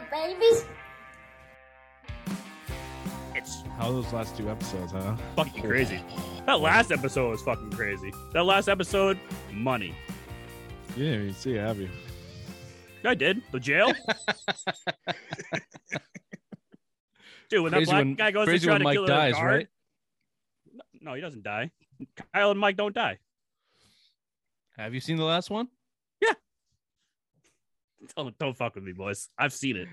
go, babies. It's How those last two episodes, huh? fucking crazy. That last episode was fucking crazy. That last episode, money. You didn't even see it, have you? I did. The jail. Dude, when that Crazy black when- guy goes to crazy try when to Mike kill dies, a guard, right? No, he doesn't die. Kyle and Mike don't die. Have you seen the last one? Don't, don't fuck with me, boys. I've seen it.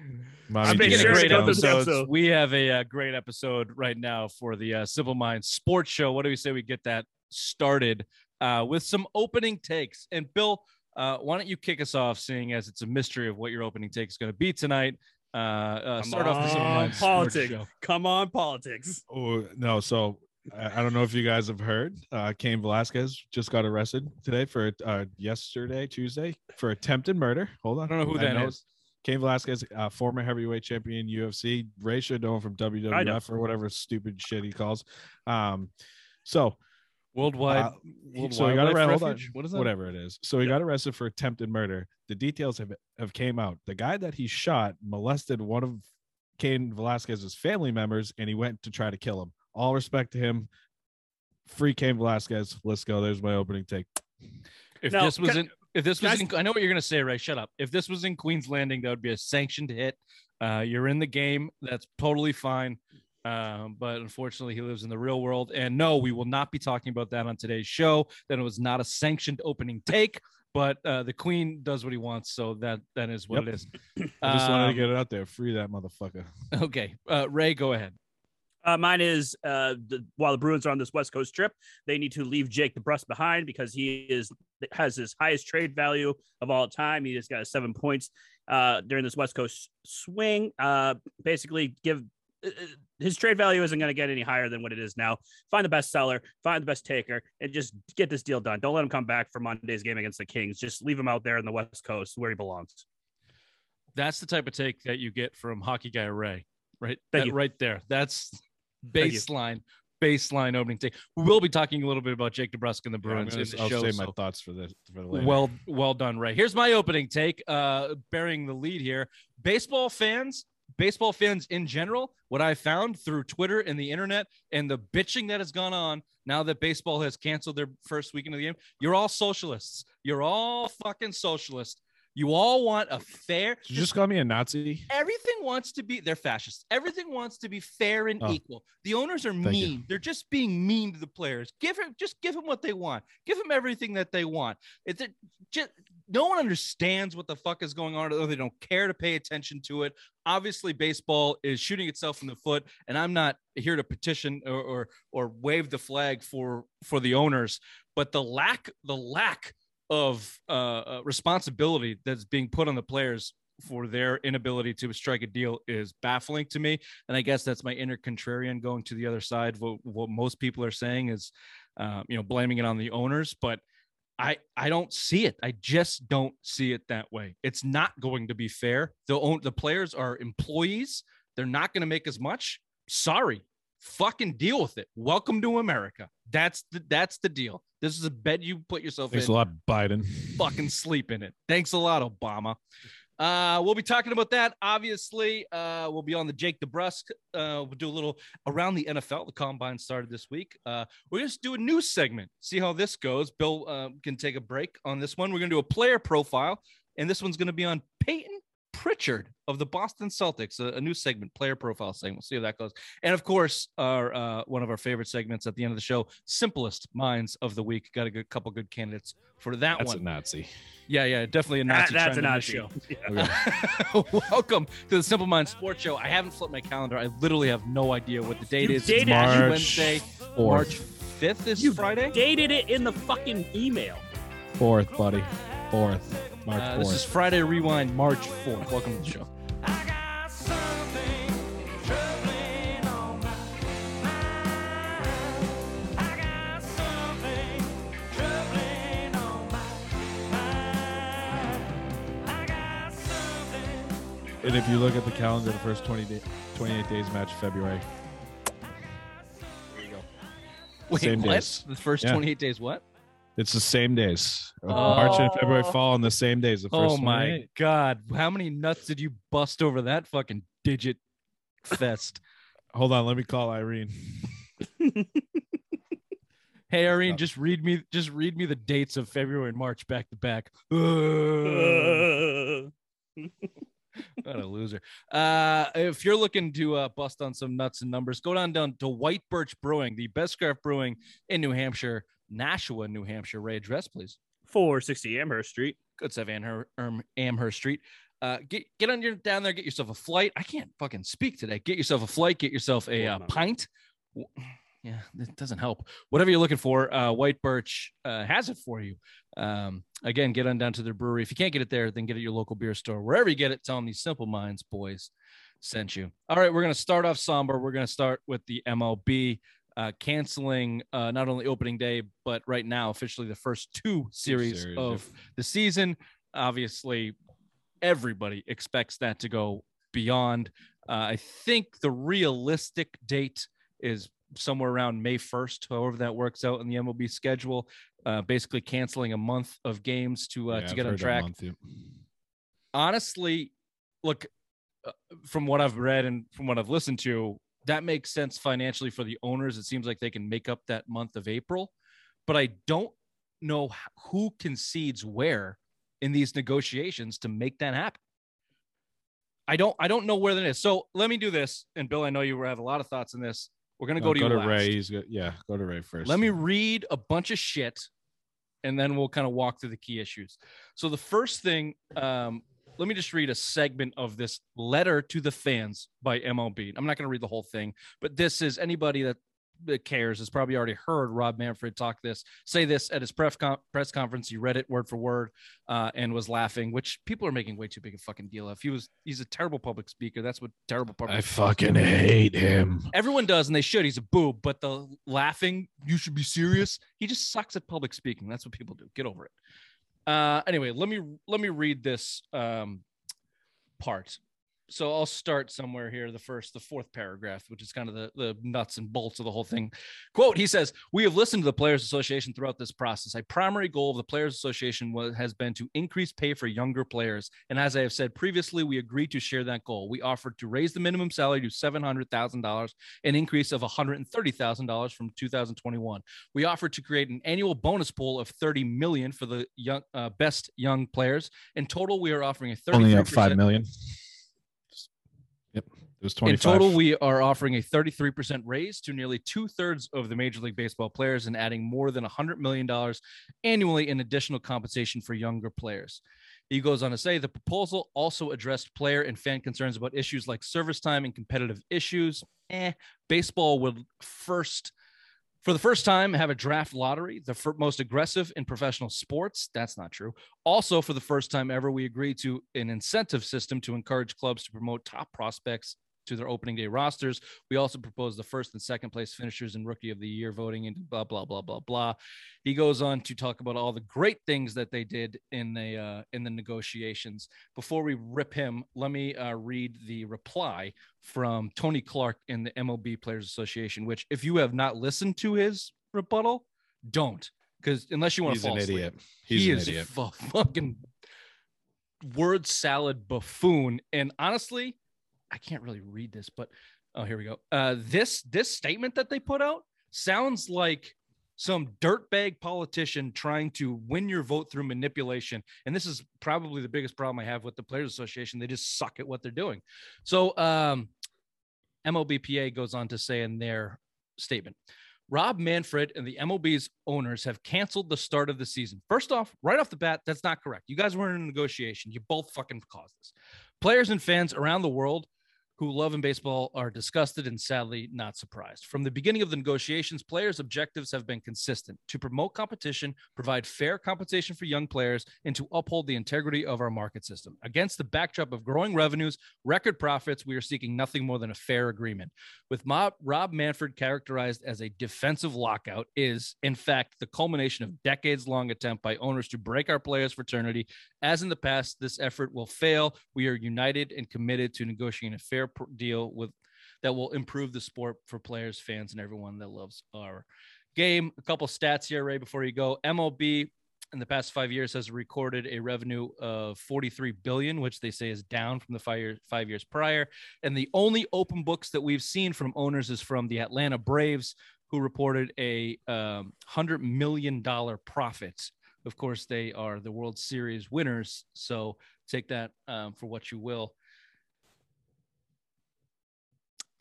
Mommy I'm making dear sure to great go through Stones. the episodes. episode. We have a, uh great episode right now for the uh, Simple Minds Sports Show. What do we say we get that started uh, with some opening takes? And Bill, uh, why don't you kick us off, seeing as it's a mystery of what your opening take is going to be tonight? Uh, uh, Come start off the Simple on, Minds Sports politics. Show. Come on, politics. Oh no! So I, don't know if you guys have heard. Uh, Cain Velasquez just got arrested today for uh, yesterday, Tuesday, for attempted murder. Hold on, I don't know who that know is. Cain Velasquez, uh, former heavyweight champion UFC. Ray know from WWF or whatever stupid shit he calls. Um, so Worldwide. Uh, World so he got arrested. Hold on, What is that? whatever it is. So he got arrested for attempted murder. The details have have came out. The guy that he shot molested one of Cain Velasquez's family members, and he went to try to kill him. All respect to him. Free Cain Velasquez. Let's go. There's my opening take. If Now, this was can- in, if this was guys- in, I know what you're gonna say, Ray. Shut up. If this was in Queen's Landing, that would be a sanctioned hit. Uh, you're in the game. That's totally fine. Um, but unfortunately, he lives in the real world. And no, we will not be talking about that on today's show. That it was not a sanctioned opening take. But uh, the Queen does what he wants, so that that is what Yep. it is. I just wanted Um, to get it out there. Free that motherfucker. Okay, uh, Ray, go ahead. Uh, mine is uh, the, while the Bruins are on this West Coast trip, they need to leave Jake DeBrusk behind because he is has his highest trade value of all time. He just got seven points uh, during this West Coast swing. Uh, basically, give uh, his trade value isn't going to get any higher than what it is now. Find the best seller, find the best taker, and just get this deal done. Don't let him come back for Monday's game against the Kings. Just leave him out there in the West Coast where he belongs. That's the type of take that you get from hockey guy Ray, right? That right there. That's. Baseline, baseline opening take. We will be talking a little bit about Jake DeBrusk and the Yeah, Bruins gonna- in the I'll show. save my so- thoughts for this for later. well, well done, Ray. Here's my opening take. Uh, bearing the lead here, baseball fans, baseball fans in general. What I found through Twitter and the internet and the bitching that has gone on now that baseball has canceled their first weekend of the game, you're all socialists. You're all fucking socialists. You all want a fair. You just call me a Nazi? Everything wants to be, they're fascists. Everything wants to be fair and Oh. equal. The owners are Thank you. mean. They're just being mean to the players. Give them, just give them what they want. Give them everything that they want. It's just, no one understands what the fuck is going on, or they don't care to pay attention to it. Obviously, baseball is shooting itself in the foot, and I'm not here to petition or or, or wave the flag for for the owners, but the lack the lack of uh, uh, responsibility that's being put on the players for their inability to strike a deal is baffling to me. And I guess that's my inner contrarian going to the other side. What, what most people are saying is, uh, you know, blaming it on the owners, but I I don't see it. I just don't see it that way. It's not going to be fair. The own the players are employees. They're not going to make as much. Sorry, fucking deal with it. Welcome to America. That's the that's the deal. This is a bed you put yourself Thanks in Thanks a lot, Biden. fucking sleep in it. Thanks a lot, Obama. Uh, we'll be talking about that. Obviously, uh, we'll be on the Jake DeBrusk. Uh, we'll do a little around the NFL. The combine started this week. Uh, we're going to do a news segment. See how this goes. Bill uh, can take a break on this one. We're going to do a player profile, and this one's going to be on Payton Pritchard of the Boston Celtics. A, a new segment, player profile segment. We'll see how that goes. And of course, our uh, one of our favorite segments at the end of the show, simplest minds of the week. Got a good couple good candidates for that That's one. That's a Nazi. Yeah, yeah, definitely a That- Nazi. that's trend a Nazi. show. Okay. Welcome to the Simple Minds Sports Show. I haven't flipped my calendar. I literally have no idea what the date You is. dated It's it. March Wednesday, Fourth. March fifth is You Friday. Dated it in the fucking email. Fourth, buddy. Fourth. March Uh, fourth. this is Friday Rewind, March fourth. Welcome to the show. I got something troubling on my mind. I got something troubling on my mind. I got something. And if you look at the calendar, the first 20 day, 28 days match February. Wait, Same what? days. The first Yeah. 28 days, what? It's the same days. March and February Oh. fall on the same days. The first Oh my 28. god. How many nuts did you bust over that fucking digit fest? Hold on, let me call Irene. Hey Irene, Oh. just read me just read me the dates of February and March back to back. What a loser. Uh, if you're looking to uh, bust on some nuts and numbers, go down down to White Birch Brewing, the best craft brewing in New Hampshire, Nashua, New Hampshire. Ray, address please. 460 Amherst Street. Good stuff, Amher- Amherst Street. Uh, get get on your down there, get yourself a flight. I can't fucking speak today. Get yourself a flight, get yourself a uh, pint. Yeah, it doesn't help. Whatever you're looking for, uh, White Birch uh, has it for you. Um, again, get on down to their brewery. If you can't get it there, then get it at your local beer store. Wherever you get it, tell them these simple minds boys sent you. All right, we're gonna start off somber. We're gonna start with the MLB uh, canceling uh, not only opening day, but right now officially the first two series, series, of the season. Obviously, everybody expects that to go beyond. Uh, I think the realistic date is somewhere around May 1st, however that works out in the MLB schedule. Uh, basically, canceling a month of games to uh, Yeah, to I've get on track. month, yeah. Honestly, look, uh, from what I've read and from what I've listened to, that makes sense financially for the owners. It seems like they can make up that month of April, but I don't know who concedes where in these negotiations to make that happen. I don't I don't know where that is. So let me do this. And Bill, I know you have a lot of thoughts on this. We're gonna go Oh, to go to last. Ray. He's. Yeah, go to Ray first. Let me read a bunch of shit and then we'll kind of walk through the key issues. So the first thing, um, let me just read a segment of this letter to the fans by MLB. I'm not going to read the whole thing, but this is anybody that, that cares has probably already heard Rob Manfred talk this, say this at his press press conference. He read it word for word uh, and was laughing, which people are making way too big a fucking deal of. He was he's a terrible public speaker. That's what terrible public. I fucking hate him. Everyone does, and they should. He's a boob, but the laughing, you should be serious. He just sucks at public speaking. That's what people do. Get over it. Uh, anyway, let me let me read this um, part. So I'll start somewhere here, the first, the fourth paragraph, which is kind of the, the nuts and bolts of the whole thing. Quote, he says, We have listened to the Players Association throughout this process. A primary goal of the Players Association was, has been to increase pay for younger players. And as I have said previously, we agreed to share that goal. We offered to raise the minimum salary to $700,000 an increase of $130,000 from 2021. We offered to create an annual bonus pool of 30 million for the young uh, best young players. In total, we are offering a 33% Only up five million. Yep, it was twenty in total, we are offering a 33% raise to nearly two thirds of the Major League Baseball players and adding more than $100 million annually in additional compensation for younger players. He goes on to say the proposal also addressed player and fan concerns about issues like service time and competitive issues. Eh, baseball would first, for the first time, have a draft lottery, the most aggressive in professional sports. That's not true. Also, for the first time ever, we agreed to an incentive system to encourage clubs to promote top prospects to their opening day rosters. We also proposed the first and second place finishers in rookie of the year voting and blah blah blah blah blah. He goes on to talk about all the great things that they did in the uh, in the negotiations. Before we rip him, let me uh, read the reply from Tony Clark in the MLB Players Association. Which, if you have not listened to his rebuttal, don't because unless you want He's to fall an asleep idiot. He's he an is idiot. a fucking word salad buffoon. And honestly, I can't really read this, but oh, here we go. Uh, this this statement that they put out sounds like some dirtbag politician trying to win your vote through manipulation. And this is probably the biggest problem I have with the Players Association. They just suck at what they're doing. So um, MLBPA goes on to say in their statement. Rob Manfred and the MLB's owners have canceled the start of the season. First off, right off the bat, that's not correct. You guys were in a negotiation. You both fucking caused this. Players and fans around the world who love in baseball are disgusted and sadly not surprised. From the beginning of the negotiations, players' objectives have been consistent to promote competition, provide fair compensation for young players, and to uphold the integrity of our market system. Against the backdrop of growing revenues, record profits, we are seeking nothing more than a fair agreement. With Mob, Rob Manfred characterized as a defensive lockout, is in fact the culmination of decades long attempt by owners to break our players' fraternity. As in the past, this effort will fail. We are united and committed to negotiating a fair pr- deal with that will improve the sport for players, fans, and everyone that loves our game. A couple stats here, Ray, before you go. MLB in the past five years has recorded a revenue of 43 billion, which they say is down from the five, year, five years prior. And the only open books that we've seen from owners is from the Atlanta Braves, who reported a um, hundred million dollar profit. Of course, they are the World Series winners, so take that um, for what you will.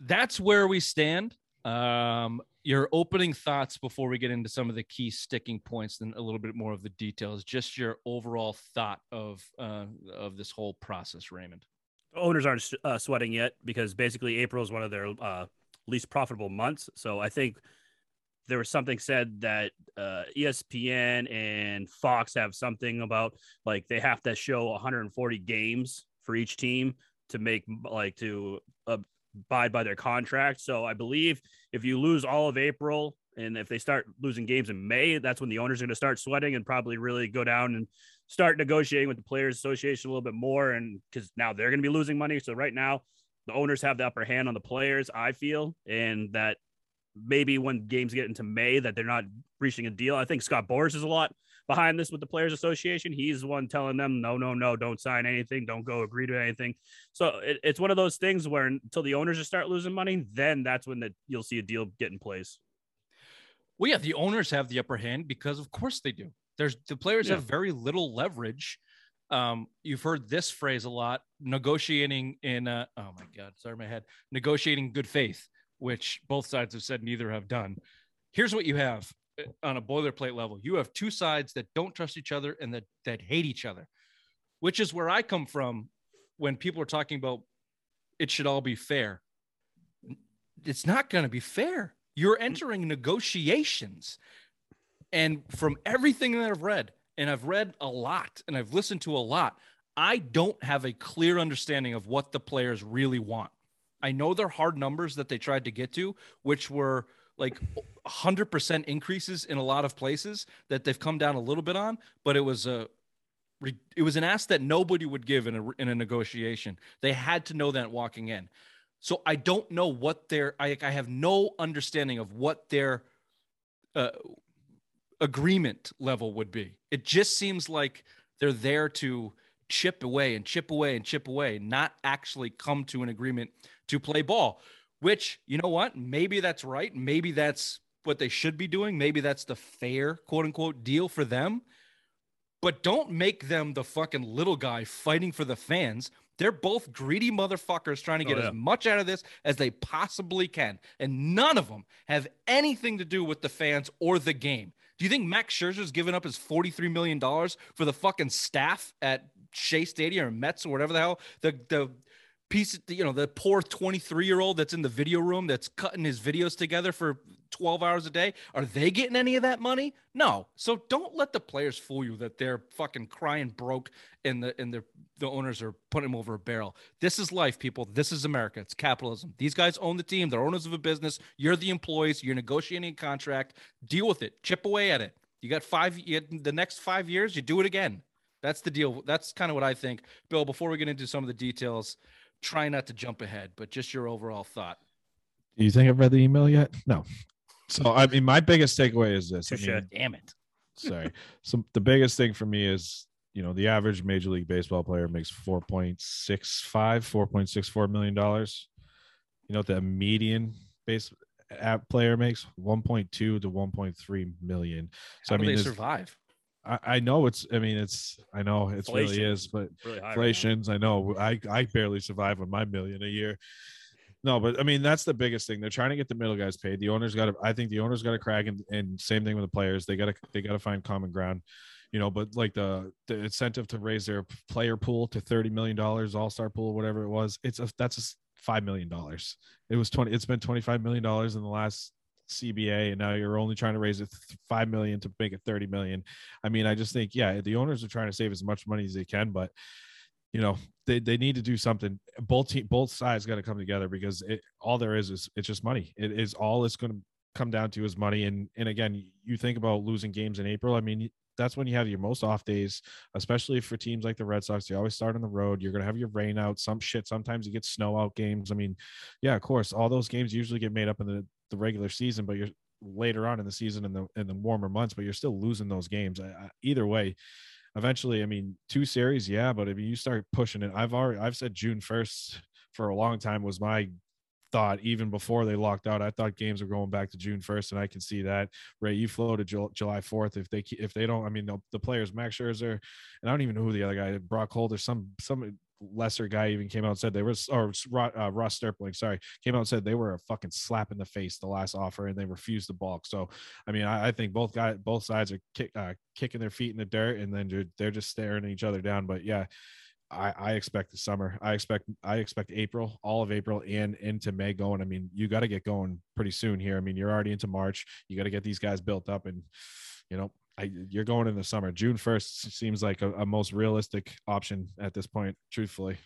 That's where we stand. Um, your opening thoughts before we get into some of the key sticking points and a little bit more of the details. Just your overall thought of uh, of this whole process, Raymond. owners aren't uh, sweating yet because basically April is one of their uh, least profitable months. So I think there was something said that uh, ESPN and Fox have something about like they have to show 140 games for each team to make like to abide by their contract. So I believe if you lose all of April and if they start losing games in May, that's when the owners are going to start sweating and probably really go down and start negotiating with the Players Association a little bit more. And because now they're going to be losing money. So right now, the owners have the upper hand on the players, I feel, and that maybe when games get into May that they're not reaching a deal. I think Scott Boras is a lot behind this with the Players Association. He's the one telling them, no, no, no, don't sign anything, don't go agree to anything. So it, it's one of those things where until the owners just start losing money, then that's when the, you'll see a deal get in place. Well, yeah, the owners have the upper hand because, of course, they do. There's the players Yeah. have very little leverage. Um, you've heard this phrase a lot: negotiating in. Uh, oh my God, sorry, my head. Negotiating good faith, which both sides have said neither have done. Here's what you have on a boilerplate level: you have two sides that don't trust each other and that that hate each other, which is where I come from when people are talking about it should all be fair. It's not going to be fair. You're mm. entering negotiations. And from everything that I've read, and I've read a lot and I've listened to a lot, I don't have a clear understanding of what the players really want. I know they're hard numbers that they tried to get to, which were like 100% increases in a lot of places that they've come down a little bit on, but it was a it was an ask that nobody would give in a in a negotiation. They had to know that walking in. So I don't know what their I, I have no understanding of what their uh, agreement level would be. It just seems like they're there to chip away and chip away and chip away, not actually come to an agreement to play ball. Which you know what? Maybe that's right. Maybe that's what they should be doing. Maybe that's the fair quote unquote deal for them. But don't make them the fucking little guy fighting for the fans. They're both greedy motherfuckers trying to get Oh, yeah. as much out of this as they possibly can. And none of them have anything to do with the fans or the game. Do you think Max Scherzer's giving up his $43 million for the fucking staff at Shea Stadium or Mets or whatever the hell? The, the, piece of, you know the poor 23 year old that's in the video room that's cutting his videos together for 12 hours a day are they getting any of that money? No. So don't let the players fool you that they're fucking crying broke and the and the the owners are putting them over a barrel. This is life people. This is america. It's capitalism. These guys own the team. They're owners of a business. You're the employees. You're negotiating a contract. Deal with it. Chip away at it. You got five you get the next five years you do it again. That's the deal. That's kind of what i think. Bill before we get into some of the details try not to jump ahead, but just your overall thought. Do you think I've read the email yet? No. So I mean, my biggest takeaway is this. I mean, Damn it. sorry. So the biggest thing for me is, you know, the average Major League Baseball player makes 4.65, 4.64 million dollars. You know the median base app player makes 1.2 to 1.3 million. So How I do mean, they survive? I, I know it's. I mean, it's. I know it really is, but Really high right inflations. I know. I I barely survive on my million a year. No, but I mean that's the biggest thing. They're trying to get the middle guys paid. The owners got to. I think the owners got to crack, and, and same thing with the players. They got to they got to find common ground. You know, but like the the incentive to raise their player pool to thirty million dollars, All Star pool, whatever it was. It's a that's a five million dollars. It was twenty. It's been twenty five million dollars in the last CBA, and now you're only trying to raise it five million to make it thirty million. I mean, I just think, yeah, the owners are trying to save as much money as they can, but you know, they, they need to do something. Both team, both sides got to come together because it all there is is it's just money. It is all it's going to come down to is money. And and again, you think about losing games in April. I mean, that's when you have your most off days, especially for teams like the Red Sox. They always start on the road. You're gonna have your rain out, some shit. Sometimes you get snow out games. I mean, yeah, of course, all those games usually get made up in the, the regular season, but you're later on in the season in the in the warmer months, but you're still losing those games. I, I, either way, eventually, I mean, two series, yeah, but if you start pushing it, I've already I've said June first for a long time was my thought even before they locked out. I thought games were going back to June first, and I can see that. Ray, you floated Jul- July fourth. If they if they don't, I mean, the, the players Max Scherzer, and I don't even know who the other guy, Brock Holder, some some lesser guy even came out and said they were or uh, Ross Stripling, sorry, came out and said they were a fucking slap in the face the last offer and they refused to balk. So I mean, I, I think both guys, both sides are kick, uh, kicking their feet in the dirt and then they're, they're just staring each other down. But yeah, I, I expect the summer. I expect I expect April, all of April, and into May going. I mean, you got to get going pretty soon here. I mean, you're already into March. You got to get these guys built up, and you know, I, you're going in the summer. June first seems like a, a most realistic option at this point, truthfully.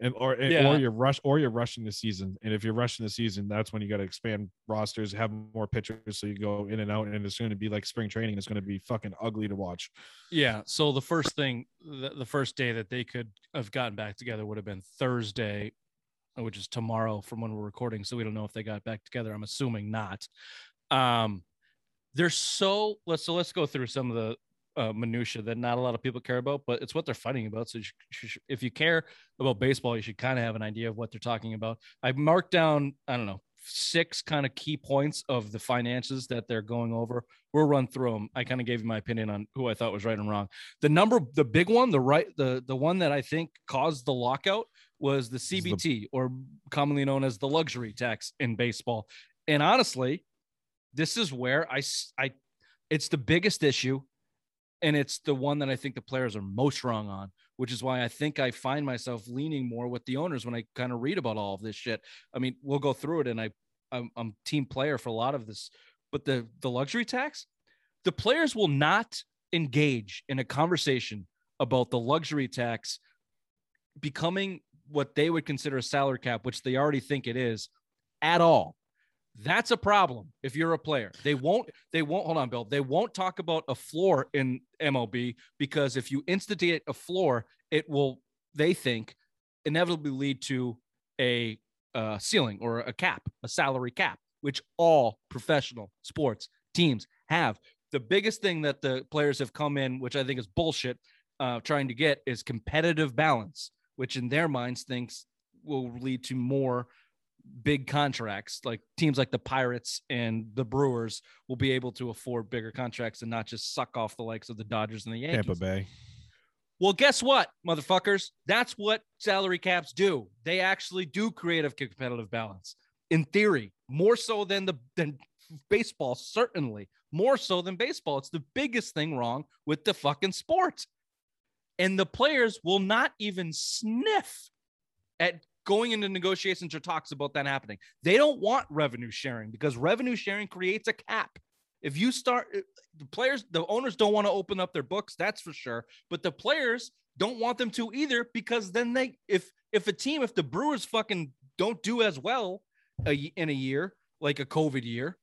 And or and- Yeah. or you're rush or you're rushing the season. And if you're rushing the season, that's when you got to expand rosters, have more pitchers, so you go in and out. And it's going to be like spring training. It's going to be fucking ugly to watch. Yeah. So the first thing, the, the first day that they could have gotten back together would have been Thursday, which is tomorrow from when we're recording. So we don't know if they got back together. I'm assuming not. Um, they're so let's so let's go through some of the uh, minutia that not a lot of people care about, but it's what they're fighting about. So you should, if you care about baseball, you should kind of have an idea of what they're talking about. I marked down, I don't know, six kind of key points of the finances that they're going over. We'll run through them. I kind of gave you my opinion on who I thought was right and wrong. The number, the big one, the right, the the one that I think caused the lockout was the- CBT, or commonly known as the luxury tax in baseball. And honestly, this is where I, I, it's the biggest issue, and it's the one that I think the players are most wrong on. Which is why I think I find myself leaning more with the owners when I kind of read about all of this shit. I mean, we'll go through it, and I I'm, I'm team player for a lot of this, but the the luxury tax, the players will not engage in a conversation about the luxury tax becoming what they would consider a salary cap, which they already think it is, at all. That's a problem if you're a player. They won't, they won't, hold on, Bill. They won't talk about a floor in MLB because if you instigate a floor, it will, they think, inevitably lead to a uh, ceiling or a cap, a salary cap, which all professional sports teams have. The biggest thing that the players have come in, which I think is bullshit, uh, trying to get is competitive balance, which in their minds thinks will lead to more big contracts. Like teams like the Pirates and the Brewers will be able to afford bigger contracts and not just suck off the likes of the Dodgers and the Yankees. Tampa Bay. Well, guess what, motherfuckers? That's what salary caps do. They actually do create a competitive balance. In theory, more so than the than baseball, certainly. More so than baseball. It's the biggest thing wrong with the fucking sport. And the players will not even sniff at going into negotiations or talks about that happening. They don't want revenue sharing because revenue sharing creates a cap. If you start uh, the players, the owners don't want to open up their books, that's for sure. But the players don't want them to either because then they, if if a team, if the Brewers fucking don't do as well in a year, like a COVID year,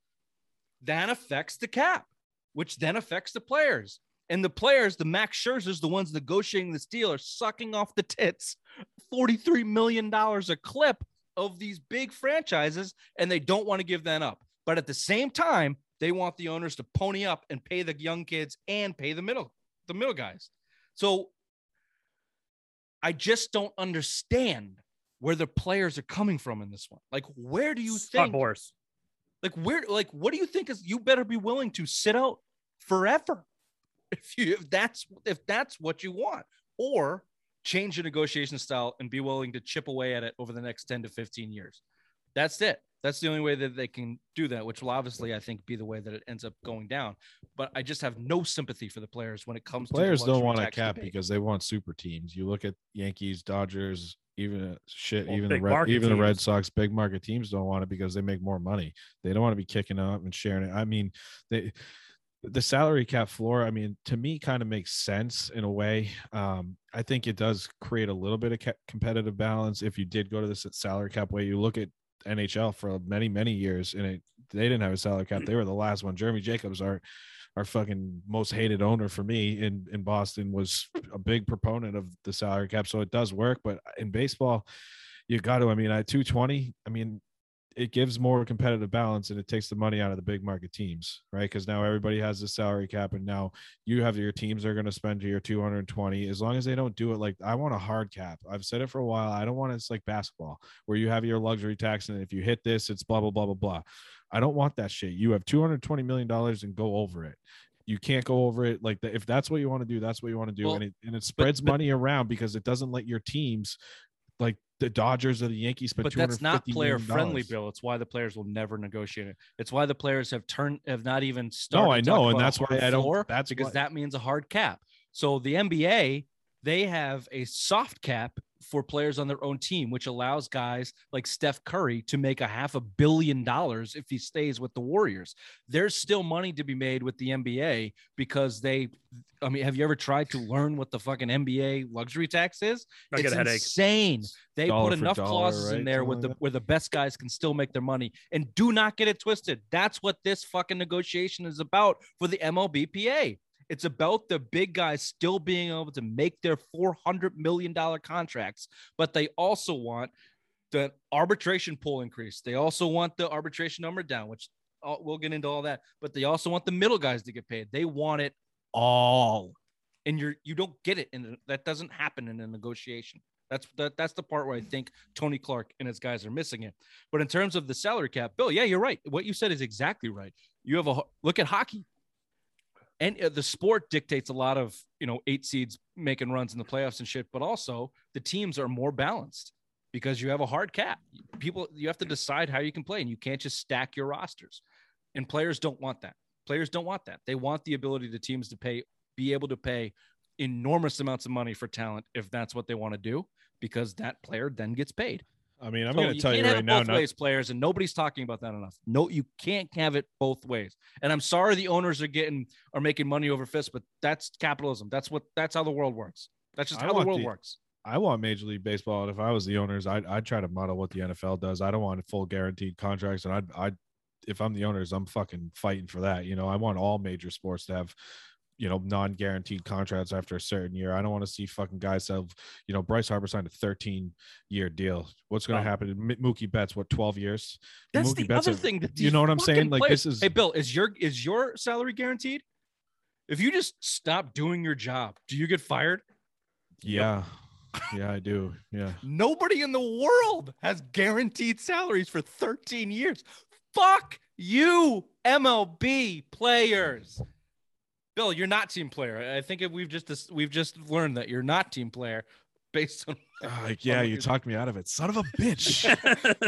that affects the cap, which then affects the players. And the players, the Max Scherzers, the ones negotiating this deal, are sucking off the tits $43 million a clip of these big franchises, and they don't want to give that up. But at the same time, they want the owners to pony up and pay the young kids and pay the middle, the middle guys. So I just don't understand where the players are coming from in this one. Like, where do you Scott think? Boras. Like, where? Like, what do you think is? You better be willing to sit out forever if you if that's if that's what you want, or change your negotiation style and be willing to chip away at it over the next 10 to 15 years. That's it. That's the only way that they can do that, which will obviously, I think, be the way that it ends up going down. But I just have no sympathy for the players when it comes Players to the don't want a cap debate. because they want super teams. You look at Yankees, Dodgers, even uh, shit, Well, even the Red, market even the Red. Sox, big market teams don't want it because they make more money. They don't want to be kicking up and sharing it. I mean, they the salary cap floor. I mean, to me, kind of makes sense in a way. Um, I think it does create a little bit of ca- competitive balance if you did go to this salary cap way. You look at NHL for many many years, and it they didn't have a salary cap. They were the last one. Jeremy Jacobs, our our fucking most hated owner for me in in Boston, was a big proponent of the salary cap. So it does work, but in baseball, you got to. I mean, at two twenty, I mean. It gives more competitive balance and it takes the money out of the big market teams, right? Because now everybody has the salary cap, and now you have your teams are going to spend your 220 as long as they don't do it like I want a hard cap. I've said it for a while. I don't want it's like basketball where you have your luxury tax, and if you hit this, it's blah blah blah blah blah. I don't want that shit. You have 220 million dollars and go over it. You can't go over it like that. If that's what you want to do, that's what you want to do, Well, and it and it spreads but- money around because it doesn't let your teams like the Dodgers or the Yankees but that's not player friendly. Bill. It's why the players will never negotiate it. It's why the players have turned have not even started. No, I know, and that's why I don't. That's because why- that means a hard cap. So the NBA they have a soft cap for players on their own team, which allows guys like Steph Curry to make a half a billion dollars if he stays with the Warriors. There's still money to be made with the NBA because they. I mean, have you ever tried to learn what the fucking NBA luxury tax is? I get it's a headache. insane. They Dollar put enough dollar, clauses in there with the where the best guys can still make their money. And do not get it twisted. That's what this fucking negotiation is about for the MLBPA. It's about the big guys still being able to make their $400 million contracts, but they also want the arbitration pool increase. They also want the arbitration number down, which uh, we'll get into all that, but they also want the middle guys to get paid. They want it all. And you're you don't get it and that doesn't happen in a negotiation. That's that, that's the part where I think Tony Clark and his guys are missing it. But in terms of the salary cap, Bill, yeah, you're right. What you said is exactly right. You have a look at hockey, and uh, the sport dictates a lot of you know eight seeds making runs in the playoffs and shit. But also the teams are more balanced because you have a hard cap. People, you have to decide how you can play, and you can't just stack your rosters. And players don't want that. Players don't want that. They want the ability to teams to pay, be able to pay enormous amounts of money for talent if that's what they want to do, because that player then gets paid. I mean, I'm So going to tell you right now. both Not, ways, players, and nobody's talking about that enough. No, you can't have it both ways. And I'm sorry the owners are getting are making money over fists, but that's capitalism. That's what that's how the world works. That's just I how the world the- works. I want Major League Baseball, and if I was the owners, I'd, I'd try to model what the NFL does. I don't want full guaranteed contracts, and I'd, I'd if I'm the owners, I'm fucking fighting for that. You know, I want all major sports to have, you know, non-guaranteed contracts after a certain year. I don't want to see fucking guys have, you know, Bryce Harper signed a 13 year deal. What's going to Oh. happen? M- Mookie Betts, what 12 years? That's Mookie the Betts other are- thing that you know what I'm saying? Like, this is- Hey Bill, is your is your salary guaranteed? If you just stop doing your job, do you get fired? Yeah, yeah, I do. Yeah. Nobody in the world has guaranteed salaries for 13 years. Fuck you, MLB players. Bill, you're not team player. I think if we've just we've just learned that you're not team player based on Uh, yeah, you talked me out of it. Son of a bitch.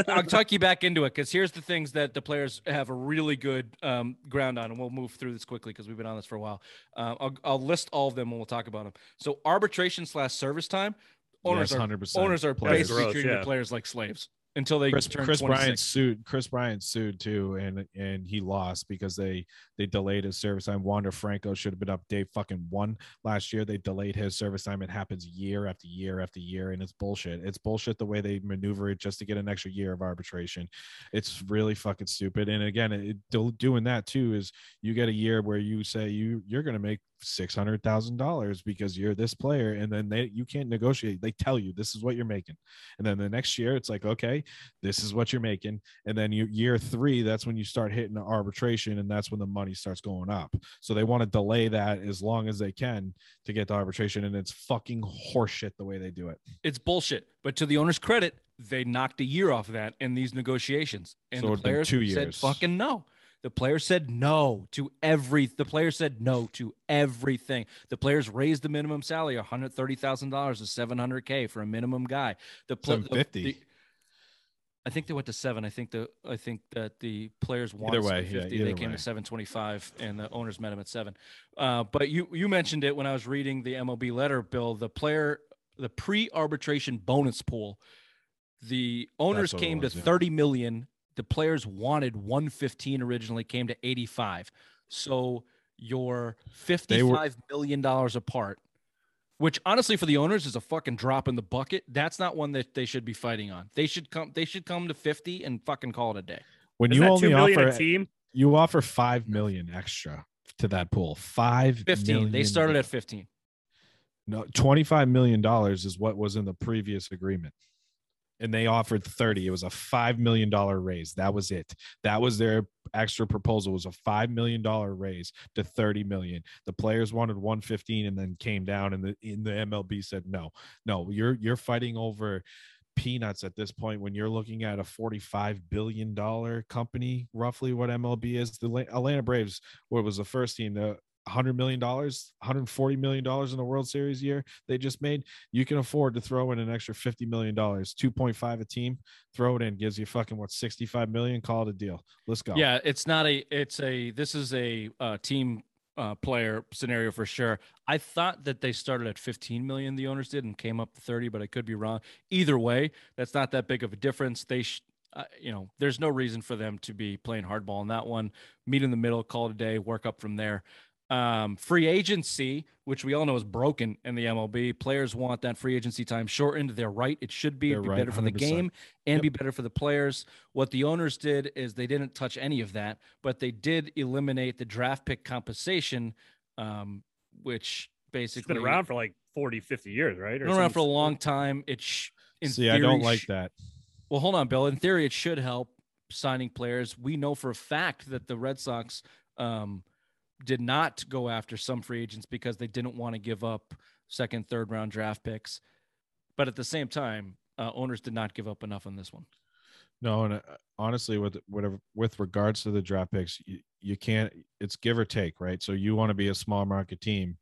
I'll tuck you back into it because here's the things that the players have a really good um, ground on, and we'll move through this quickly because we've been on this for a while. Uh, I'll, I'll list all of them and we'll talk about them. So arbitration slash service time. Owners Yes, are 100%. owners are Players. basically Gross, treating yeah. the players like slaves until they Kris, Kris Bryant sued Kris Bryant sued too, and and he lost because they they delayed his service time. Wander Franco should have been up day fucking one last year. They delayed his service time. It happens year after year after year, and it's bullshit. It's bullshit the way they maneuver it just to get an extra year of arbitration. It's really fucking stupid. And again, it, doing that too is you get a year where you say you you're gonna make six hundred thousand dollars because you're this player, and then they you can't negotiate. They tell you this is what you're making, and then the next year it's like okay this is what you're making and then you year three that's when you start hitting the arbitration and that's when the money starts going up so they want to delay that as long as they can to get to arbitration and it's fucking horseshit the way they do it It's bullshit. But to the owner's credit, they knocked a year off of that in these negotiations. And So the players two said years. fucking no. The player said no to every. The player said no to everything. The players raised the minimum salary, one hundred thirty thousand dollars to seven hundred k for a minimum guy. The pl- the- 750. the- I think they went to seven. I think the I think that the players wanted Either way, yeah, 750. they came way. to seven twenty five, and the owners met him at seven. Uh, but you you mentioned it when I was reading the MLB letter, Bill. The player the pre arbitration bonus pool, the owners came was, to yeah. 30 million. The players wanted 115 originally, came to 85. So you're fifty-five million dollars apart, which honestly for the owners is a fucking drop in the bucket. That's not one that they should be fighting on. They should come they should come to 50 and fucking call it a day. when Isn't you only offer a team? you offer five million extra to that pool five 15. They million started at 15. no 25 million dollars is what was in the previous agreement and they offered 30 it was a five million dollar raise. That was it. That was their extra proposal was a five million dollar raise to 30 million. The players wanted 115 and then came down and the in the mlb said no no you're you're fighting over peanuts at this point when you're looking at a 45 billion dollar company roughly what mlb is. The atlanta braves what was the first team the 100 million dollars 140 million dollars in the world series year they just made you can afford to throw in an extra 50 million dollars 2.5 a team throw it in gives you fucking what 65 million call it a deal let's go Yeah, it's not a. It's a. This is a uh, team uh, player scenario for sure. I thought that they started at 15 million. The owners did and came up to 30, but I could be wrong. Either way, that's not that big of a difference. They, sh- uh, you know, there's no reason for them to be playing hardball on that one. Meet in the middle, call it a day, work up from there. Um, free agency, which we all know is broken in the MLB. Players want that free agency time shortened. They're right. It should be. It'd be right, better for the 100%. game and Yep. be better for the players. What the owners did is they didn't touch any of that, but they did eliminate the draft pick compensation, um, which It's basically been around for like 40, 50 years, right? been around for a long time. It sh- in see i don't like sh- that well, hold on, Bill. In theory, it should help signing players. We know for a fact that the Red Sox um, did not go after some free agents because they didn't want to give up second, third round draft picks. But at the same time, uh, owners did not give up enough on this one. No, and uh, honestly, with whatever with regards to the draft picks, you, you can't. It's give or take, right? So you want to be a small market team,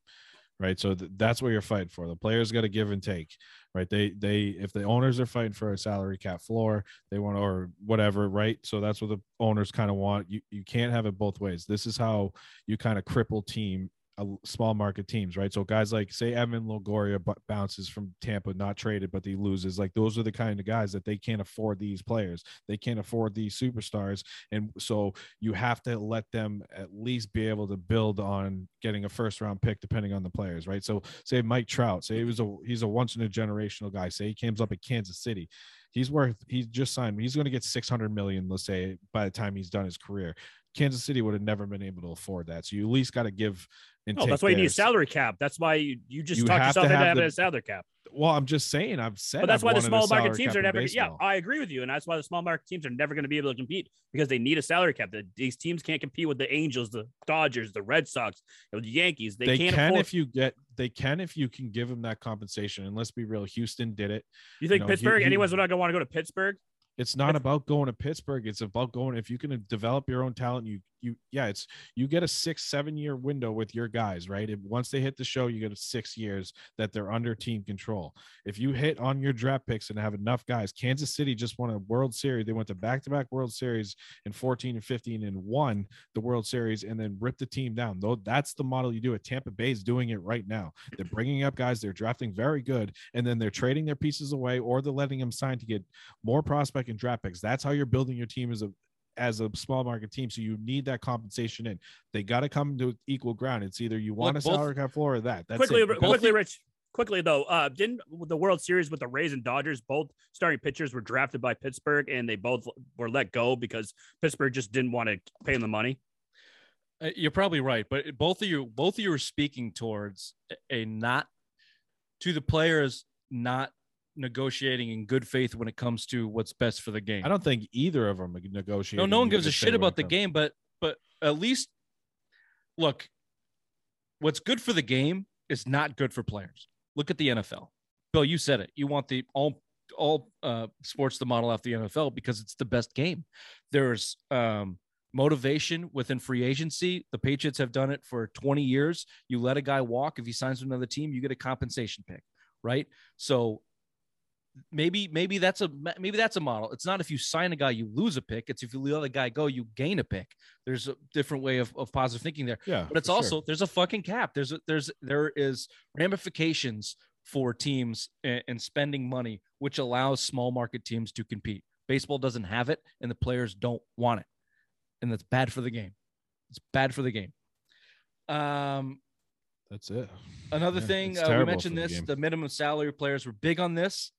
right? So th- that's what you're fighting for. The players got to give and take, right? They they if the owners are fighting for a salary cap floor, they want or whatever, right? So that's what the owners kind of want. You you can't have it both ways. This is how you kind of cripple team a small market teams, right? So guys like say Evan Longoria bounces from Tampa, not traded, but he loses. Like those are the kind of guys that they can't afford these players. They can't afford these superstars, and so you have to let them at least be able to build on getting a first round pick, depending on the players, right? So say Mike Trout, say he was a he's a once in a generational guy. Say he comes up at Kansas City. He's worth he's just signed. He's going to get 600 million, let's say, by the time he's done his career. Kansas City would have never been able to afford that. So you at least got to give No, that's why you need a salary cap. That's why you, you just You talk yourself to into having the- a salary cap. Well, I'm just saying. I've said. But that's I've why the small market teams are never. Yeah. I agree with you, and that's why the small market teams are never going to be able to compete because they need a salary cap. The, these teams can't compete with the Angels, the Dodgers, the Red Sox, the Yankees. They, They, can't can afford. if you get. They can if you can give them that compensation. And let's be real, Houston did it. you think you know, he- Pittsburgh? he- anyone's not going to want to go to Pittsburgh? It's not about going to Pittsburgh. It's about going if you can develop your own talent. You you yeah. It's you get a six seven year window with your guys, right? If, once they hit the show, you get six years that they're under team control. If you hit on your draft picks and have enough guys, Kansas City just won a World Series. They went to back to back World Series in 14 and 15 and won the World Series and then ripped the team down. Though that's the model you do it. Tampa Bay is doing it right now. They're bringing up guys. They're drafting very good, and then they're trading their pieces away, or they're letting them sign to get more prospect and draft picks. That's how you're building your team as a as a small market team. So you need that compensation in. They got to come to equal ground. It's either you want Look, a both- salary cap floor or that. That's quickly, it. Quickly, Rich. Quickly though, uh, didn't the World Series with the Rays and Dodgers both starting pitchers were drafted by Pittsburgh and they both were let go because Pittsburgh just didn't want to pay them the money? Uh, You're probably right, but both of you, both of you are speaking towards a- a not to the players not negotiating in good faith when it comes to what's best for the game. I don't think either of them negotiate. No, no one gives a shit about the game, but but at least look, what's good for the game is not good for players. Look at the NFL. Bill, you said it. You want the all all uh, sports to model after the NFL because it's the best game. There's um, motivation within free agency. The Patriots have done it for 20 years. You let a guy walk. If he signs with another team, you get a compensation pick, right? So maybe maybe that's a maybe that's a model. It's not if you sign a guy you lose a pick. It's if you let a guy go you gain a pick. There's a different way of, of positive thinking there. Yeah, But it's for sure. also there's a fucking cap. There's a, there's there is ramifications for teams and, spending money, which allows small market teams to compete. Baseball doesn't have it, and the players don't want it, and that's bad for the game. It's bad for the game. Um, that's it. Another Yeah, thing uh, we mentioned for the this: the minimum salary players were big on this,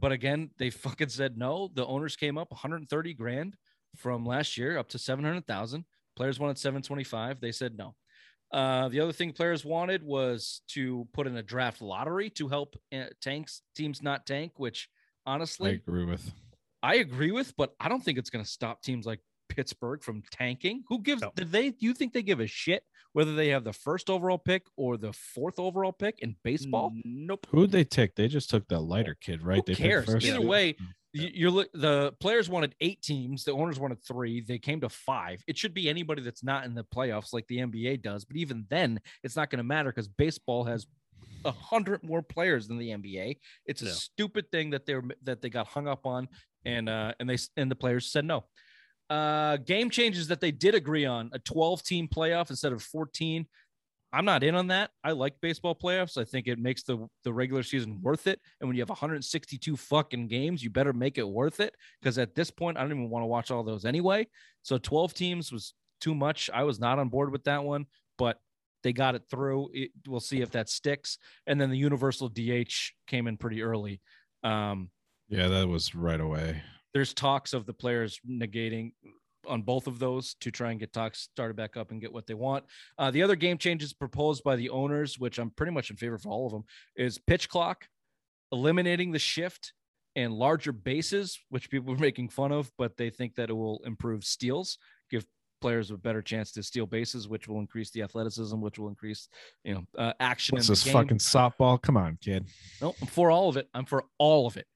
but again, they fucking said no. The owners came up 130 grand from last year up to 700,000. Players wanted 725. They said no. Uh, the other thing players wanted was to put in a draft lottery to help uh, tanks teams not tank, which honestly I agree with. I agree with, but I don't think it's going to stop teams like Pittsburgh from tanking. Who gives? No. Did they? Do you think they give a shit whether they have the first overall pick or the fourth overall pick in baseball? Nope. Who'd they take? They just took that lighter kid, right? Who they picked cares? first. Either Yeah. way, you, you're the players wanted eight teams, the owners wanted three. They came to five. It should be anybody that's not in the playoffs like the NBA does. But even then, it's not going to matter because baseball has a hundred more players than the NBA. It's a Yeah. stupid thing that they're that they got hung up on, and uh, and they and the players said no. Uh, game changes that they did agree on: a 12 team playoff instead of 14. I'm not in on that. I like baseball playoffs. I think it makes the the regular season worth it. And when you have 162 fucking games, you better make it worth it. Because at this point, I don't even want to watch all those anyway. So 12 teams was too much. I was not on board with that one, but they got it through. It, we'll see if that sticks. And then the universal DH came in pretty early. Um, Yeah, that was right away. There's talks of the players negating on both of those to try and get talks started back up and get what they want. Uh, the other game changes proposed by the owners, which I'm pretty much in favor of all of them, is pitch clock, eliminating the shift, and larger bases, which people are making fun of, but they think that it will improve steals, give players a better chance to steal bases, which will increase the athleticism, which will increase you know uh, action. What's in the this game. fucking softball? Come on, kid. No, I'm for all of it. I'm for all of it.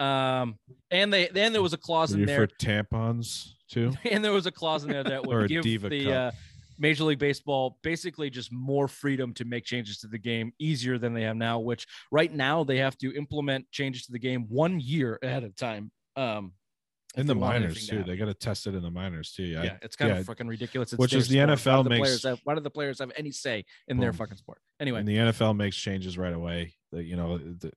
Um, and they then there was a clause in there, for tampons too? and there was a clause in there that would give the uh, Major League Baseball basically just more freedom to make changes to the game easier than they have now. Which right now they have to implement changes to the game one year ahead of time. Um, In the minors to too. They got to test it in the minors too. Yeah. yeah, it's kind yeah. of fucking ridiculous. It's Which is the NFL the makes- players have, why do the players have any say in their fucking sport? Anyway, And the NFL makes changes right away. The- You know, the,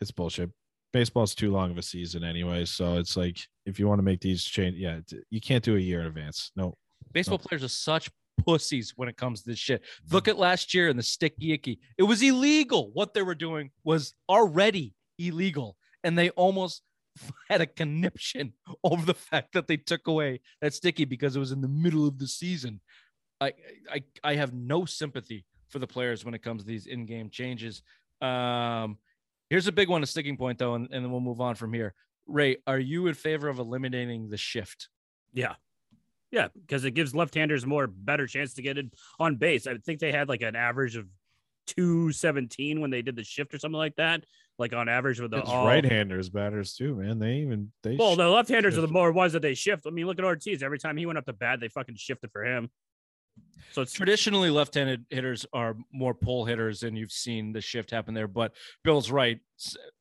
it's bullshit. Baseball's too long of a season anyway, so it's like if you want to make these change, yeah, you can't do a year in advance. No, Baseball players are such pussies when it comes to this shit. Mm-hmm. Look at last year and the sticky icky. It was illegal. What they were doing was already illegal. And they almost had a conniption over the fact that they took away that sticky because it was in the middle of the season. I I I have no sympathy for the players when it comes to these in-game changes. Um here's a big one, a sticking point though, and, and then we'll move on from here. Ray, are you in favor of eliminating the shift? Yeah. Yeah, because it gives left-handers more better chance to get it on base. I think they had like an average of 217 when they did the shift or something like that. Like on average with the it's all right-handers batters too, man. They even they Well, the left-handers are the more ones that they shift. I mean, look at Ortiz. Every time he went up to bat, they fucking shifted for him. So it's traditionally left-handed hitters are more pull hitters and you've seen the shift happen there but bill's right.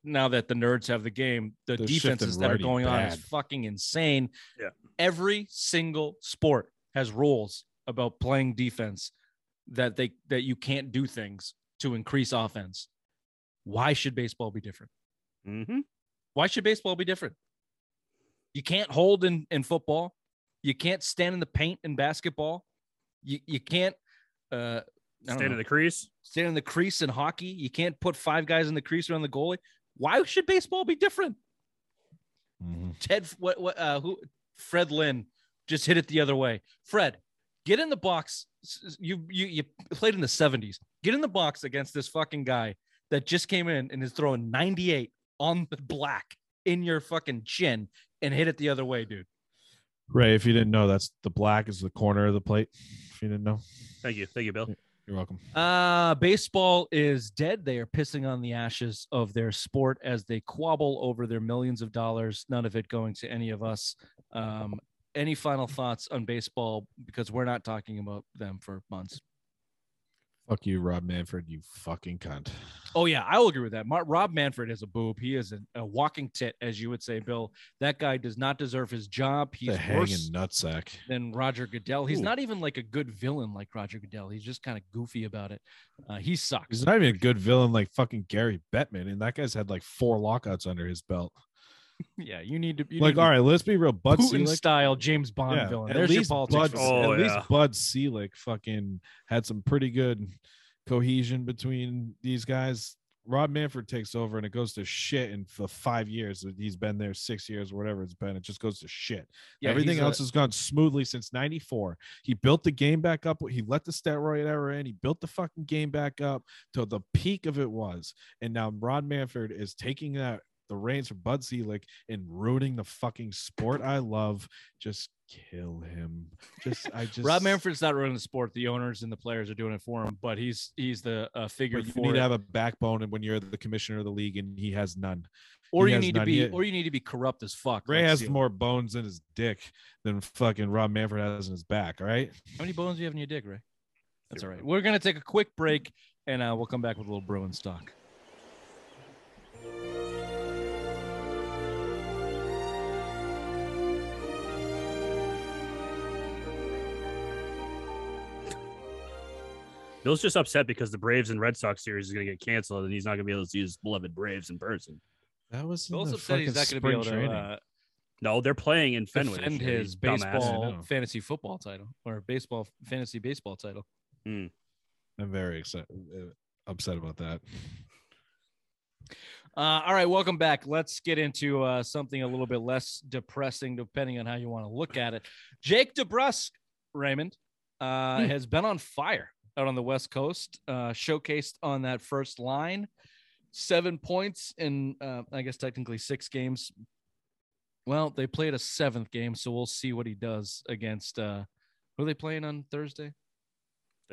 Now that the nerds have the game the They're defenses that are righty going on is fucking insane. Yeah. every single sport has rules about playing defense that they that you can't do things to increase offense. Why should baseball be different? Mhm. why should baseball be different? You can't hold in in football. You can't stand in the paint in basketball you, you can't uh stand in the crease. stand in the crease in hockey. You can't put five guys in the crease around the goalie. Why should baseball be different? Mhm. Ted, what, what, uh, who, Fred Lynn just hit it the other way. Fred, get in the box. S- s- You, you, you played in the 70s. Get in the box against this fucking guy that just came in and is throwing 98 on the black in your fucking chin and hit it the other way, dude. Ray, if you didn't know, that's the black is the corner of the plate. If you didn't know, Thank you. Thank you, Bill. you're welcome. Uh, baseball is dead. They are pissing on the ashes of their sport as they quabble over their millions of dollars, none of it going to any of us. Um, any final thoughts on baseball? Because we're not talking about them for months. Fuck you, Rob Manfred. You fucking cunt. Oh, yeah, I will agree with that. Mar- Rob Manfred is a boob. He is a, a walking tit, as you would say, Bill. That guy does not deserve his job. He's the hanging nutsack. than Roger Goodell. He's Ooh. not even like a good villain like Roger Goodell. He's just kind of goofy about it. Uh, he sucks. He's not even a good villain like fucking Gary Bettman, and that guy's had like four lockouts under his belt. Yeah, you need to. You like, need all right, let's be real. Bud Putin Selig, style James Bond yeah, villain. at There's least your politics. Bud, villain. Oh, at least. Bud Selig fucking had some pretty good cohesion between these guys. Rob Manfred takes over and it goes to shit in for five years. He's been there six years, whatever it's been. It just goes to shit. Yeah, Everything he's a- else has gone smoothly since 94. He built the game back up. He let the steroid era in. He built the fucking game back up to the peak of it was. And now Rod Manfred is taking that the reins from Bud Selig and ruining the fucking sport I love. Just kill him. Just I just Rob Manfred's not running the sport. The owners and the players are doing it for him, but he's he's the uh, figure But you for need it. to have a backbone, and when you're the commissioner of the league, and he has none. or he you has need to be or you need to be corrupt as fuck. Ray like has Seal. more bones in his dick than fucking Rob Manfred has in his back. All right. How many bones do you have in your dick, Ray? That's all right. We're gonna take a quick break, and uh, we'll come back with a little Bruins talk. Bill's just upset because the Braves and Red Sox series is going to get canceled, and he's not going to be able to see his beloved Braves in person. That was in Bill's the upset he's not going to be able spring to training. uh, No, they're playing in Fenway. defend his baseball fantasy football title or baseball fantasy baseball title. I'm very excited, upset about that. Uh, all right, welcome back. Let's get into uh, something a little bit less depressing, depending on how you want to look at it. Jake DeBrusk, Raymond, uh, Hmm. has been on fire out on the West Coast, uh, showcased on that first line. Seven points in, uh, I guess, technically six games. Well, they played a seventh game, so we'll see what he does against. Uh, who are they playing on Thursday?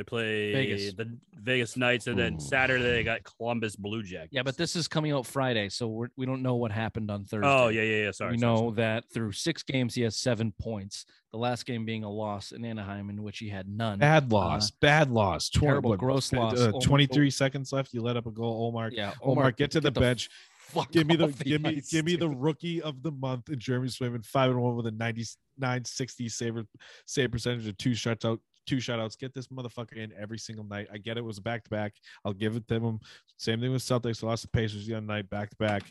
They play Vegas. the Vegas Knights, and then Ooh. Saturday they got Columbus Blue Jackets. Yeah, but this is coming out Friday, so we're, we don't know what happened on Thursday. Oh yeah, yeah, yeah. Sorry. we sorry, know sorry. that through six games he has seven points. The last game being a loss in Anaheim, in which he had none. Bad loss. bad loss. terrible, what, gross uh, loss. Uh, Almost- 23 seconds left. You let up a goal. Omar. Yeah, Omar, get to the, bench. Fuck Give me the off give me ice, give me the rookie of the month in Jeremy Swayman, five and one with a 99 60 save save percentage of two shutout two shutouts. Get this motherfucker in every single night. I get it was back to back. I'll give it to him. Same thing with Celtics. Lost the Pacers the other night, back to back.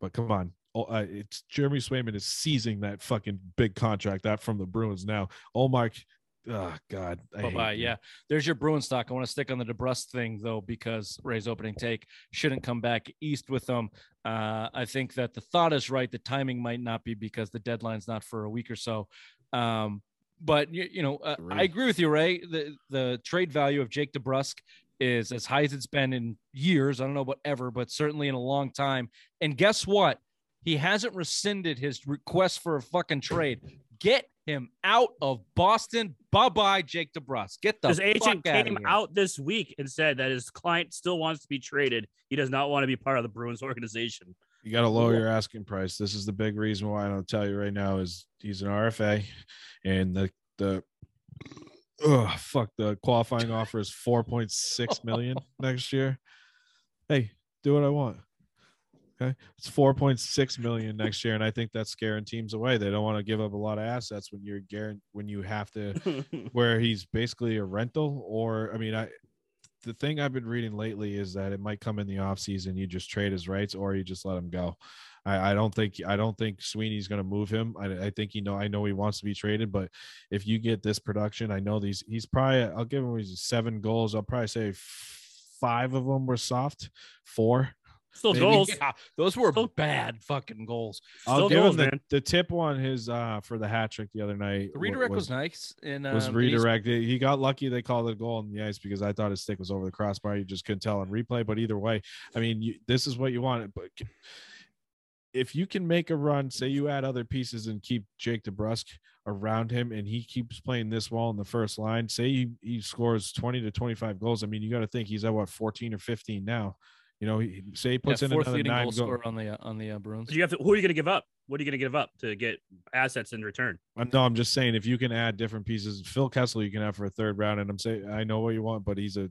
But come on. Oh, uh, it's Jeremy Swayman is seizing that fucking big contract that from the Bruins now. Omar, oh god, Bye bye. you. Yeah, there's your Bruin stock. I want to stick on the DeBrusk thing though, because Ray's opening take shouldn't come back east with them. Uh, I think that the thought is right. The timing might not be because the deadline's not for a week or so. Um, but you, you know, uh, I Agree. agree with you, Ray. The the trade value of Jake DeBrusk is as high as it's been in years. I don't know about ever, but certainly in a long time. And guess what? He hasn't rescinded his request for a fucking trade. Get him out of Boston. Bye bye, Jake DeBrusk. Get the His agent fuck outta came here. out this week and said that his client still wants to be traded. He does not want to be part of the Bruins organization. You got to lower your asking price. This is the big reason why I don't tell you right now is he's an RFA, and the the oh fuck the qualifying offer is four point six million next year. Hey, do what I want. Okay, it's four point six million next year, and I think that's scaring teams away. They don't want to give up a lot of assets when you're guaranteed when you have to where he's basically a rental or I mean I the thing I've been reading lately is that it might come in the offseason you just trade his rights or you just let him go. I, I don't think I don't think Sweeney's gonna move him. I, I think you know I know he wants to be traded, but if you get this production, I know these he's probably I'll give him seven goals. I'll probably say five of them were soft, four. Still Maybe- goals. Those were Still- bad fucking goals. I'll give goals, him the, the tip on his uh for the hat trick the other night. The redirect was, nice. And was um, he's- redirected. He got lucky they called it a goal on the ice because I thought his stick was over the crossbar. You just couldn't tell on replay. But either way, I mean, you, this is what you want. But if you can make a run, say you add other pieces and keep Jake DeBrusk around him, and he keeps playing this well in the first line, say he, he scores 20 to 25 goals. I mean, you got to think he's at what 14 or 15 now. You know, he, say he yeah, puts in fourth another leading nine goal goal. scorer on the uh, on the uh, Bruins. You have to. Who are you going to give up? What are you going to give up to get assets in return? I'm, no, I'm just saying if you can add different pieces, Phil Kessel, you can have for a third round. And I'm saying I know what you want, but he's a,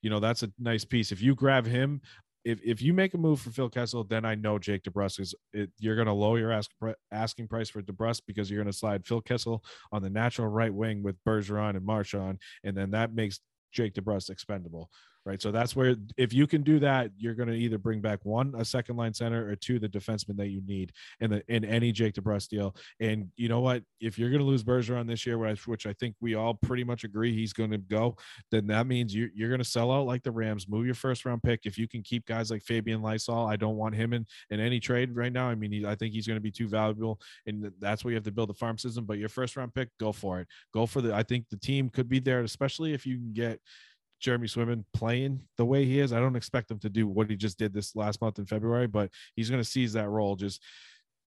you know, that's a nice piece. If you grab him, if if you make a move for Phil Kessel, then I know Jake DeBrusk is it, you're going to lower your ask, asking price for DeBrusk because you're going to slide Phil Kessel on the natural right wing with Bergeron and Marchand, and then that makes Jake DeBrusk expendable. Right. So that's where if you can do that, you're going to either bring back one, a second line center, or two, the defenseman that you need in the in any Jake DeBrusk deal. And you know what? If you're going to lose Bergeron this year, which which I think we all pretty much agree he's going to go, then that means you, you're going to sell out like the Rams, move your first round pick. If you can keep guys like Fabian Lysell, I don't want him in, in any trade right now. I mean, he, I think he's going to be too valuable, and that's where you have to build the farm system. But your first round pick, go for it. Go for the. I think the team could be there, especially if you can get Jeremy Swayman playing the way he is. I don't expect him to do what he just did this last month in February, but he's going to seize that role. Just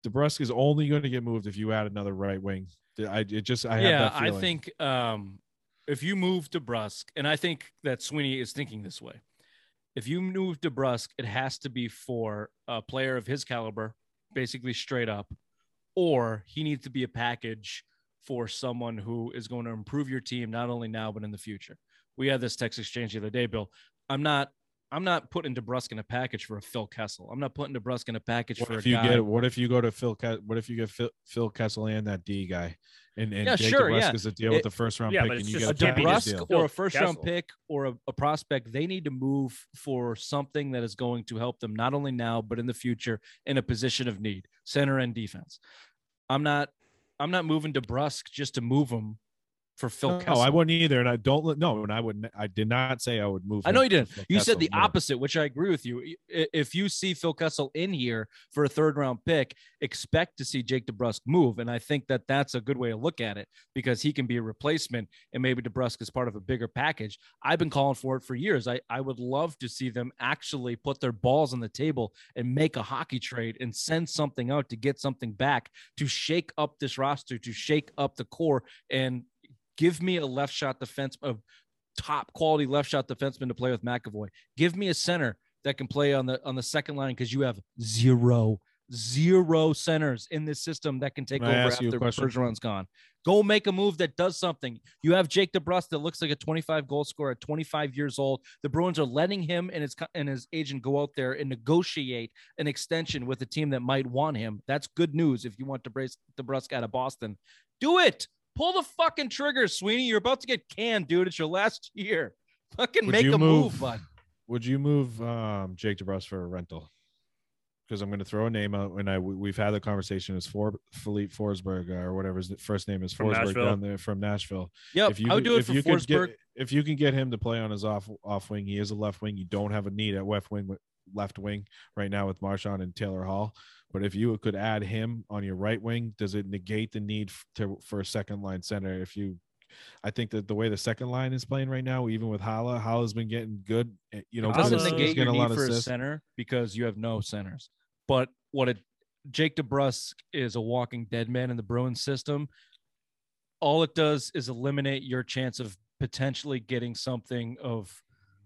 DeBrusk is only going to get moved if you add another right wing. I it just I have yeah, that I think um, if you move DeBrusk, and I think that Sweeney is thinking this way. If you move DeBrusk, it has to be for a player of his caliber, basically straight up, or he needs to be a package for someone who is going to improve your team not only now but in the future. We had this text exchange the other day, Bill. I'm not. I'm not putting DeBrusk in a package for a Phil Kessel. I'm not putting DeBrusk in a package What for if a you guy. get? What if you go to Phil? Ke- What if you get Phil, Phil Kessel and that D guy, and and Yeah, Jake sure, DeBrusk yeah. is a deal It- with the first round Yeah, pick, but and you get a a can't be package just- deal. DeBrusk or a Phil first round pick or a, a prospect, they need to move for something that is going to help them not only now but in the future in a position of need, center and defense. I'm not, I'm not moving DeBrusk just to move him for Phil No, Kessel. I wouldn't either, and I don't. No, and I wouldn't. I did not say I would move. I know you didn't. You said the no. opposite, which I agree with you. If you see Phil Kessel in here for a third round pick, expect to see Jake DeBrusk move. And I think that that's a good way to look at it because he can be a replacement and maybe DeBrusk is part of a bigger package. I've been calling for it for years. I, I would love to see them actually put their balls on the table and make a hockey trade and send something out to get something back to shake up this roster, to shake up the core and give me a left shot defense of top quality left shot defenseman to play with McAvoy. Give me a center that can play on the on the second line because you have zero zero centers in this system that can take I over a after round's gone. Go make a move that does something. You have Jake DeBrusk that looks like a 25 goal scorer at 25 years old. The Bruins are letting him and his and his agent go out there and negotiate an extension with a team that might want him. That's good news if you want to brace DeBrusk out of Boston. Do it. Pull the fucking trigger, Sweeney. You're about to get canned, dude. It's your last year. Fucking Would make a move, move- bud. Would you move um, Jake DeBrusk for a rental? Because I'm going to throw a name out, and I we- we've had the conversation. Is for Filip Forsberg uh, or whatever his first name is From Forsberg Nashville. down there from Nashville. Yep. if you I would do it if for you Forsberg. get if you can get him to play on his off off wing, he is a left wing. You don't have a need at left wing left wing right now with Marchand and Taylor Hall. But if you could add him on your right wing, does it negate the need to for a second line center? If you, I think that the way the second line is playing right now, even with Haula, Haula's been getting good. eh, You know, It doesn't negate your getting a lot need of for a center because you have no centers. But what it Jake DeBrusk is a walking dead man in the Bruins system. All it does is eliminate your chance of potentially getting something of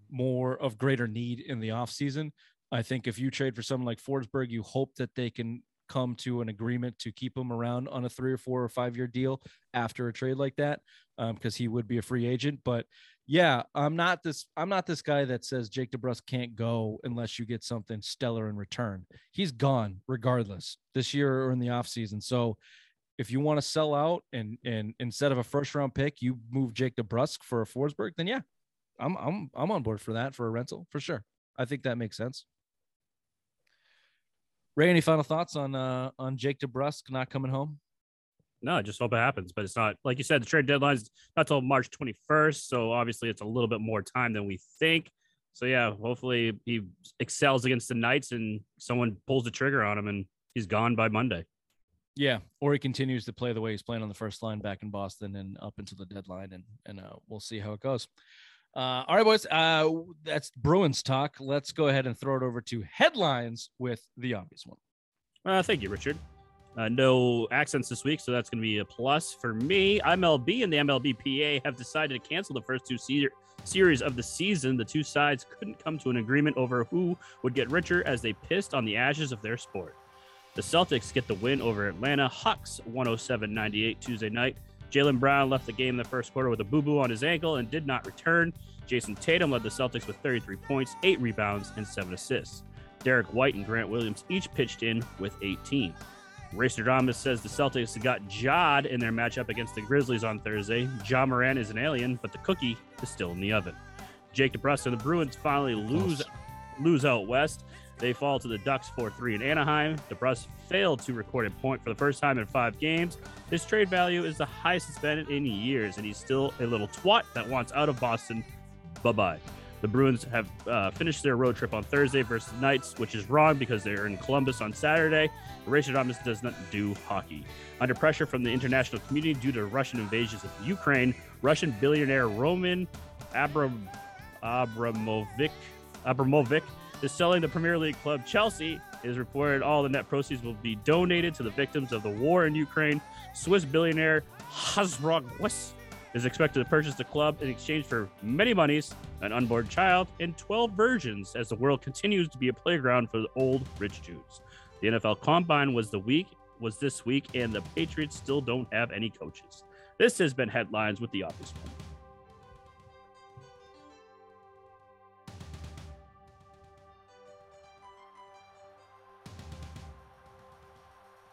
more of greater need in the offseason. I think if you trade for someone like Forsberg, you hope that they can come to an agreement to keep him around on a three or four or five year deal after a trade like that, um, because he would be a free agent. But yeah, I'm not this. I'm not this guy that says Jake DeBrusk can't go unless you get something stellar in return. He's gone regardless this year or in the offseason. So if you want to sell out and and instead of a first round pick, you move Jake DeBrusk for a Forsberg, then yeah, I'm I'm I'm on board for that for a rental for sure. I think that makes sense. Ray, any final thoughts on uh on Jake DeBrusk not coming home? No, I just hope it happens. But it's not like you said, the trade deadline's not till March 21st. So obviously it's a little bit more time than we think. So yeah, hopefully he excels against the Knights and someone pulls the trigger on him and he's gone by Monday. Yeah, or he continues to play the way he's playing on the first line back in Boston and up until the deadline, and and uh, we'll see how it goes. Uh, all right, boys, uh, that's Bruins talk. Let's go ahead and throw it over to headlines with the obvious one. Uh, thank you, Richard. Uh, no accents this week, so that's going to be a plus for me. MLB and the MLBPA have decided to cancel the first two se- series of the season. The two sides couldn't come to an agreement over who would get richer as they pissed on the ashes of their sport. The Celtics get the win over Atlanta Hawks 107 98 Tuesday night. Jaylen Brown left the game in the first quarter with a boo boo on his ankle and did not return. Jayson Tatum led the Celtics with 33 points, 8 rebounds, and 7 assists. Derrick White and Grant Williams each pitched in with 18. Racer Racerdamus says the Celtics got Jod in their matchup against the Grizzlies on Thursday. Ja Morant is an alien, but the cookie is still in the oven. Jake DeBrusk and the Bruins finally lose lose out west. They fall to the Ducks 4-3 in Anaheim. The DeBrusk failed to record a point for the first time in five games. His trade value is the highest it's been in years, and he's still a little twat that wants out of Boston. Bye-bye. The Bruins have uh, finished their road trip on Thursday versus Knights, which is wrong because they're in Columbus on Saturday. Rashadamis does not do hockey. Under pressure from the international community due to Russian invasions of Ukraine, Russian billionaire Roman Abram, Abramovich, Abramovich is selling the Premier League club Chelsea. It is reported all the net proceeds will be donated to the victims of the war in Ukraine. Swiss billionaire Hansjörg Wyss is expected to purchase the club in exchange for many monies, an unborn child, and 12 virgins as the world continues to be a playground for the old rich Jews. The NFL Combine was the week was this week, and the Patriots still don't have any coaches. This has been headlines with the Office One.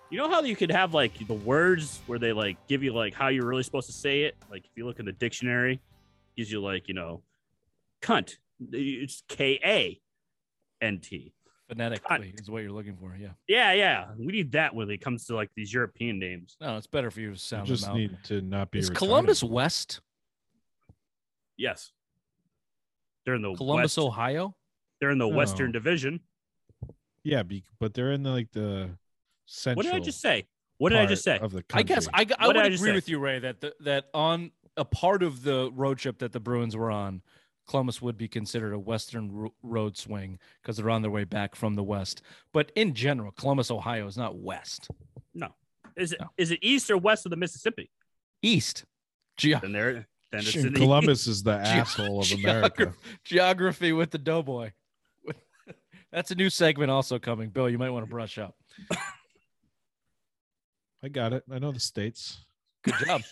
You know how you could have like the words where they like give you like how you're really supposed to say it? Like if you look in the dictionary, gives you like, you know, cunt. It's K A N T. Phonetically is what you're looking for. Yeah. Yeah, yeah. We need that when it comes to like these European names. No, it's better for you to You sound just them out. need to not be Is retarded. Columbus West? Yes. They're in the Columbus, West, Ohio? they're in the No. Western Division. Yeah, be, but they're in the, like the central. What did I just say? What did I just say? Of the I guess. I, I would I agree say? with you, Ray, that the, that on a part of the road trip that the Bruins were on, Columbus would be considered a Western ro- road swing because they're on their way back from the West. But in general, Columbus, Ohio is not West. Is it No. is it east or west of the Mississippi? East. Ge- Then there then it's Shit, in the Columbus is the asshole of America. geography with the doughboy. That's a new segment also coming. Bill, you might want to brush up. I got it. I know the states. Good job.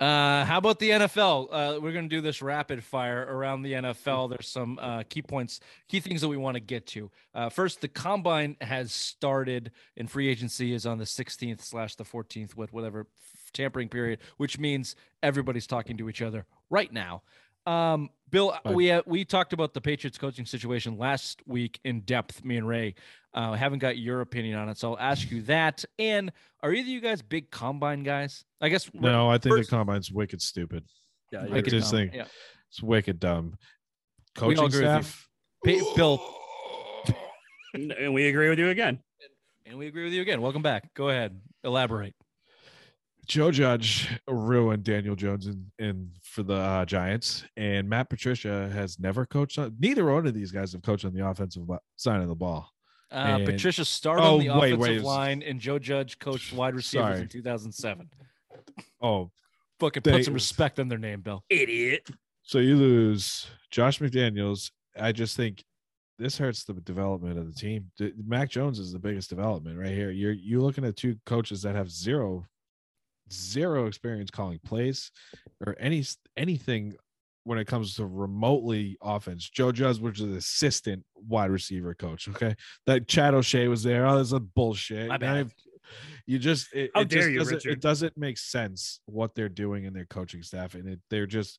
Uh, how about the NFL? Uh, we're going to do this rapid fire around the NFL. There's some uh, key points, key things that we want to get to. Uh, first, the combine has started, and free agency is on the 16th slash the 14th with whatever tampering period, which means everybody's talking to each other right now. Um, Bill, Right. we uh, we talked about the Patriots coaching situation last week in depth. Me and Ray uh, haven't got your opinion on it, so I'll ask you that. And are either of you guys big combine guys? I guess No, I think first- the combine's wicked stupid. Yeah, I just dumb. think Yeah. it's wicked dumb. We Coaching agree with you. staff. Pa- Bill, and we agree with you again. and we agree with you again. Welcome back. Go ahead, elaborate. Joe Judge ruined Daniel Jones in, in for the uh, Giants, and Matt Patricia has never coached. On, neither one of these guys have coached on the offensive side of the ball. Uh, And- Patricia started Oh, on the wait, offensive wait. line, and Joe Judge coached wide receivers Sorry. in 2007. Oh, Fucking They- put some respect on their name, Bill. Idiot. so you lose Josh McDaniels. I just think this hurts the development of the team. D- Mac Jones is the biggest development right here. You're you looking at two coaches that have zero, zero experience calling plays or any anything when it comes to remotely offense. Joe Judge was an assistant wide receiver coach. Okay, that Chad O'Shea was there. Oh, that's a bullshit. Bad. You just it, How it just dare you, doesn't, Richard. it doesn't make sense what they're doing in their coaching staff, and it, they're just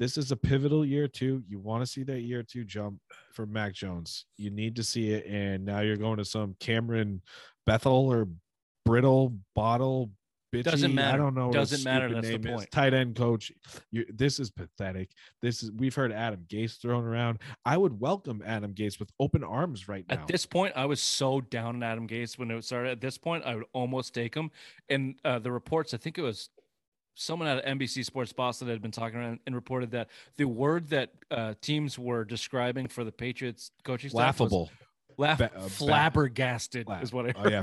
this is a pivotal year two. You want to see that year two jump for Mac Jones. You need to see it, and now you're going to some Cameron Bethel or Brittle Bottle. Bitchy, Doesn't matter. I don't know. Doesn't matter, that's the name is. Tight end coach. You, this is pathetic. This is we've heard Adam Gase thrown around. I would welcome Adam Gase with open arms right now. At this point, I was so down on Adam Gase when it started. At this point, I would almost take him. And uh, the reports, I think it was someone at NBC Sports Boston that had been talking around and reported that the word that uh, teams were describing for the Patriots coaching staff was Laughable. Laugh, Ba- uh, flabbergasted Laugh. is what I heard. Oh yeah,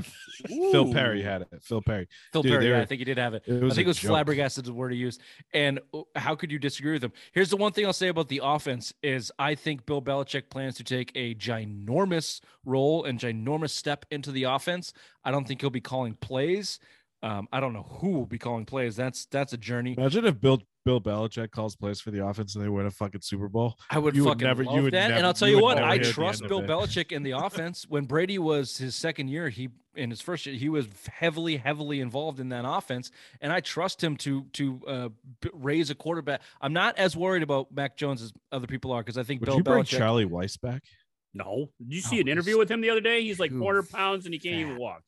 Phil Perry had it. Phil Perry. Phil Dude, Perry, yeah, were- I think he did have it. It I think it was joke. flabbergasted is the word he used. And uh, how could you disagree with him? Here's the one thing I'll say about the offense is I think Bill Belichick plans to take a ginormous role and ginormous step into the offense. I don't think he'll be calling plays. Um, I don't know who will be calling plays. That's that's a journey. Imagine if Bill Bill Belichick calls plays for the offense and they win a fucking Super Bowl. I would You would fucking never- you would that. and I'll tell you you, what, I trust Bill of. Belichick in the offense. When Brady was his second year, he in his first year, he was heavily, heavily involved in that offense, and I trust him to to uh, b- raise a quarterback. I'm not as worried about Mac Jones as other people are because I think Would Bill you bring Belichick. Charlie Weis back? No. Did you see No, an interview with him the other day? He's like too 400 pounds and he can't even walk.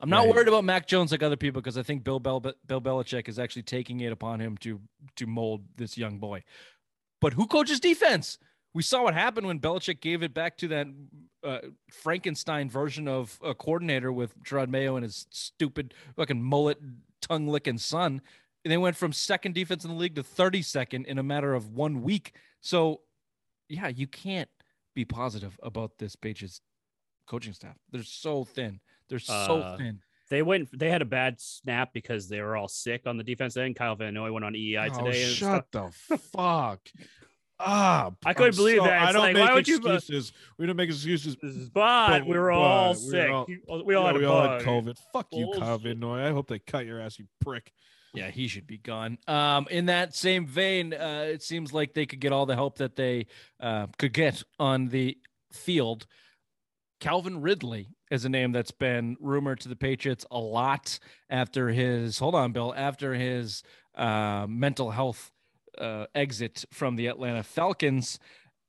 I'm not Right. worried about Mac Jones like other people because I think Bill Bel- Bill Belichick is actually taking it upon him to to mold this young boy. But who coaches defense? We saw what happened when Belichick gave it back to that uh, Frankenstein version of a coordinator with Jerod Mayo and his stupid fucking mullet tongue licking son. they went from second defense in the league to 32nd in a matter of one week. So, yeah, you can't be positive about this Patriots coaching staff. They're so thin. They're so Uh, thin. They went. They had a bad snap because they were all sick on the defense end. Kyle Van Noy went on EEI Oh, today. shut the fuck up. I couldn't I'm believe so- that. I don't like, make why would you, excuses. we don't make excuses. But But- we were all but we were sick. all- we all Yeah, had we all had COVID. Fuck you, Kyle. Van Noy. I hope they cut your ass, you prick. Yeah, he should be gone. Um, in that same vein, uh, it seems like they could get all the help that they uh, could get on the field. Calvin Ridley is a name that's been rumored to the Patriots a lot after his hold on, Bill, after his uh, mental health uh, exit from the Atlanta Falcons.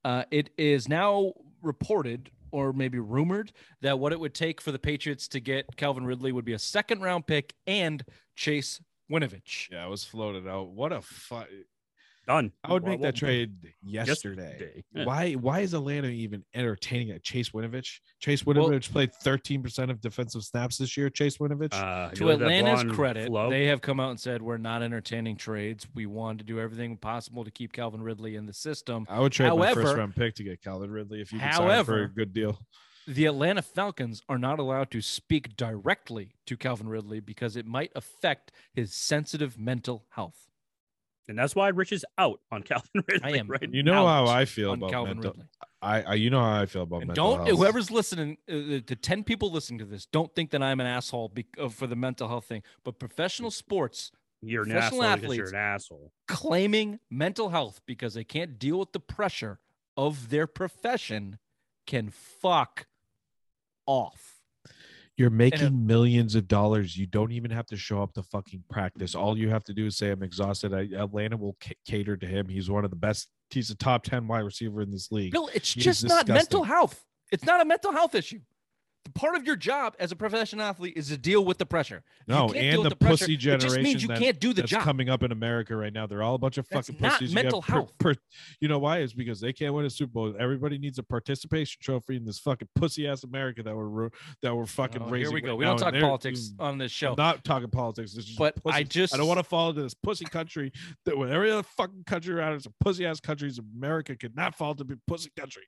Uh, it is now reported or maybe rumored that what it would take for the Patriots to get Calvin Ridley would be a second round pick and Chase Winovich. Yeah, it was floated out. What a fuck. Done. I would make well, that trade yesterday. yesterday. Yeah. Why? Why is Atlanta even entertaining a Chase Winovich? Chase Winovich played 13% of defensive snaps this year. Chase Winovich. Uh, To look at that Atlanta's credit, flow. they have come out and said we're not entertaining trades. We want to do everything possible to keep Calvin Ridley in the system. I would trade my first however- round pick to get Calvin Ridley if you could sign for a good deal. The Atlanta Falcons are not allowed to speak directly to Calvin Ridley because it might affect his sensitive mental health. And that's why Rich is out on Calvin Ridley. I am. right You know how I feel about Calvin mental. Ridley. I, I, you know how I feel about And mental don't health. whoever's listening, uh, the ten people listening to this, don't think that I'm an asshole bec- uh, for the mental health thing. But professional sports You're an Professional asshole because you're athletes. an asshole. claiming mental health because they can't deal with the pressure of their profession can fuck off. You're making millions of dollars. You don't even have to show up to fucking practice. All you have to do is say, "I'm exhausted." I, Atlanta will c- cater to him. He's one of the best. He's a top ten wide receiver in this league. Bill, it's He just not mental health. It's not a mental health issue. The part of your job as a professional athlete is to deal with the pressure. You No, and with the, pressure, pussy It generation just means you that- can't do the that's job. coming up in America right now. They're all a bunch of fucking not pussies. You mental per- health. per- you know why? It's because they can't win a Super Bowl. Everybody needs a participation trophy in this fucking pussy ass America that we're that we're fucking Oh, raising. here we go. right We don't talk politics on this show. I'm not talking politics. But I just- I don't want to fall into this pussy country that when every other fucking country around is a pussy ass country, America could not fall to be pussy country.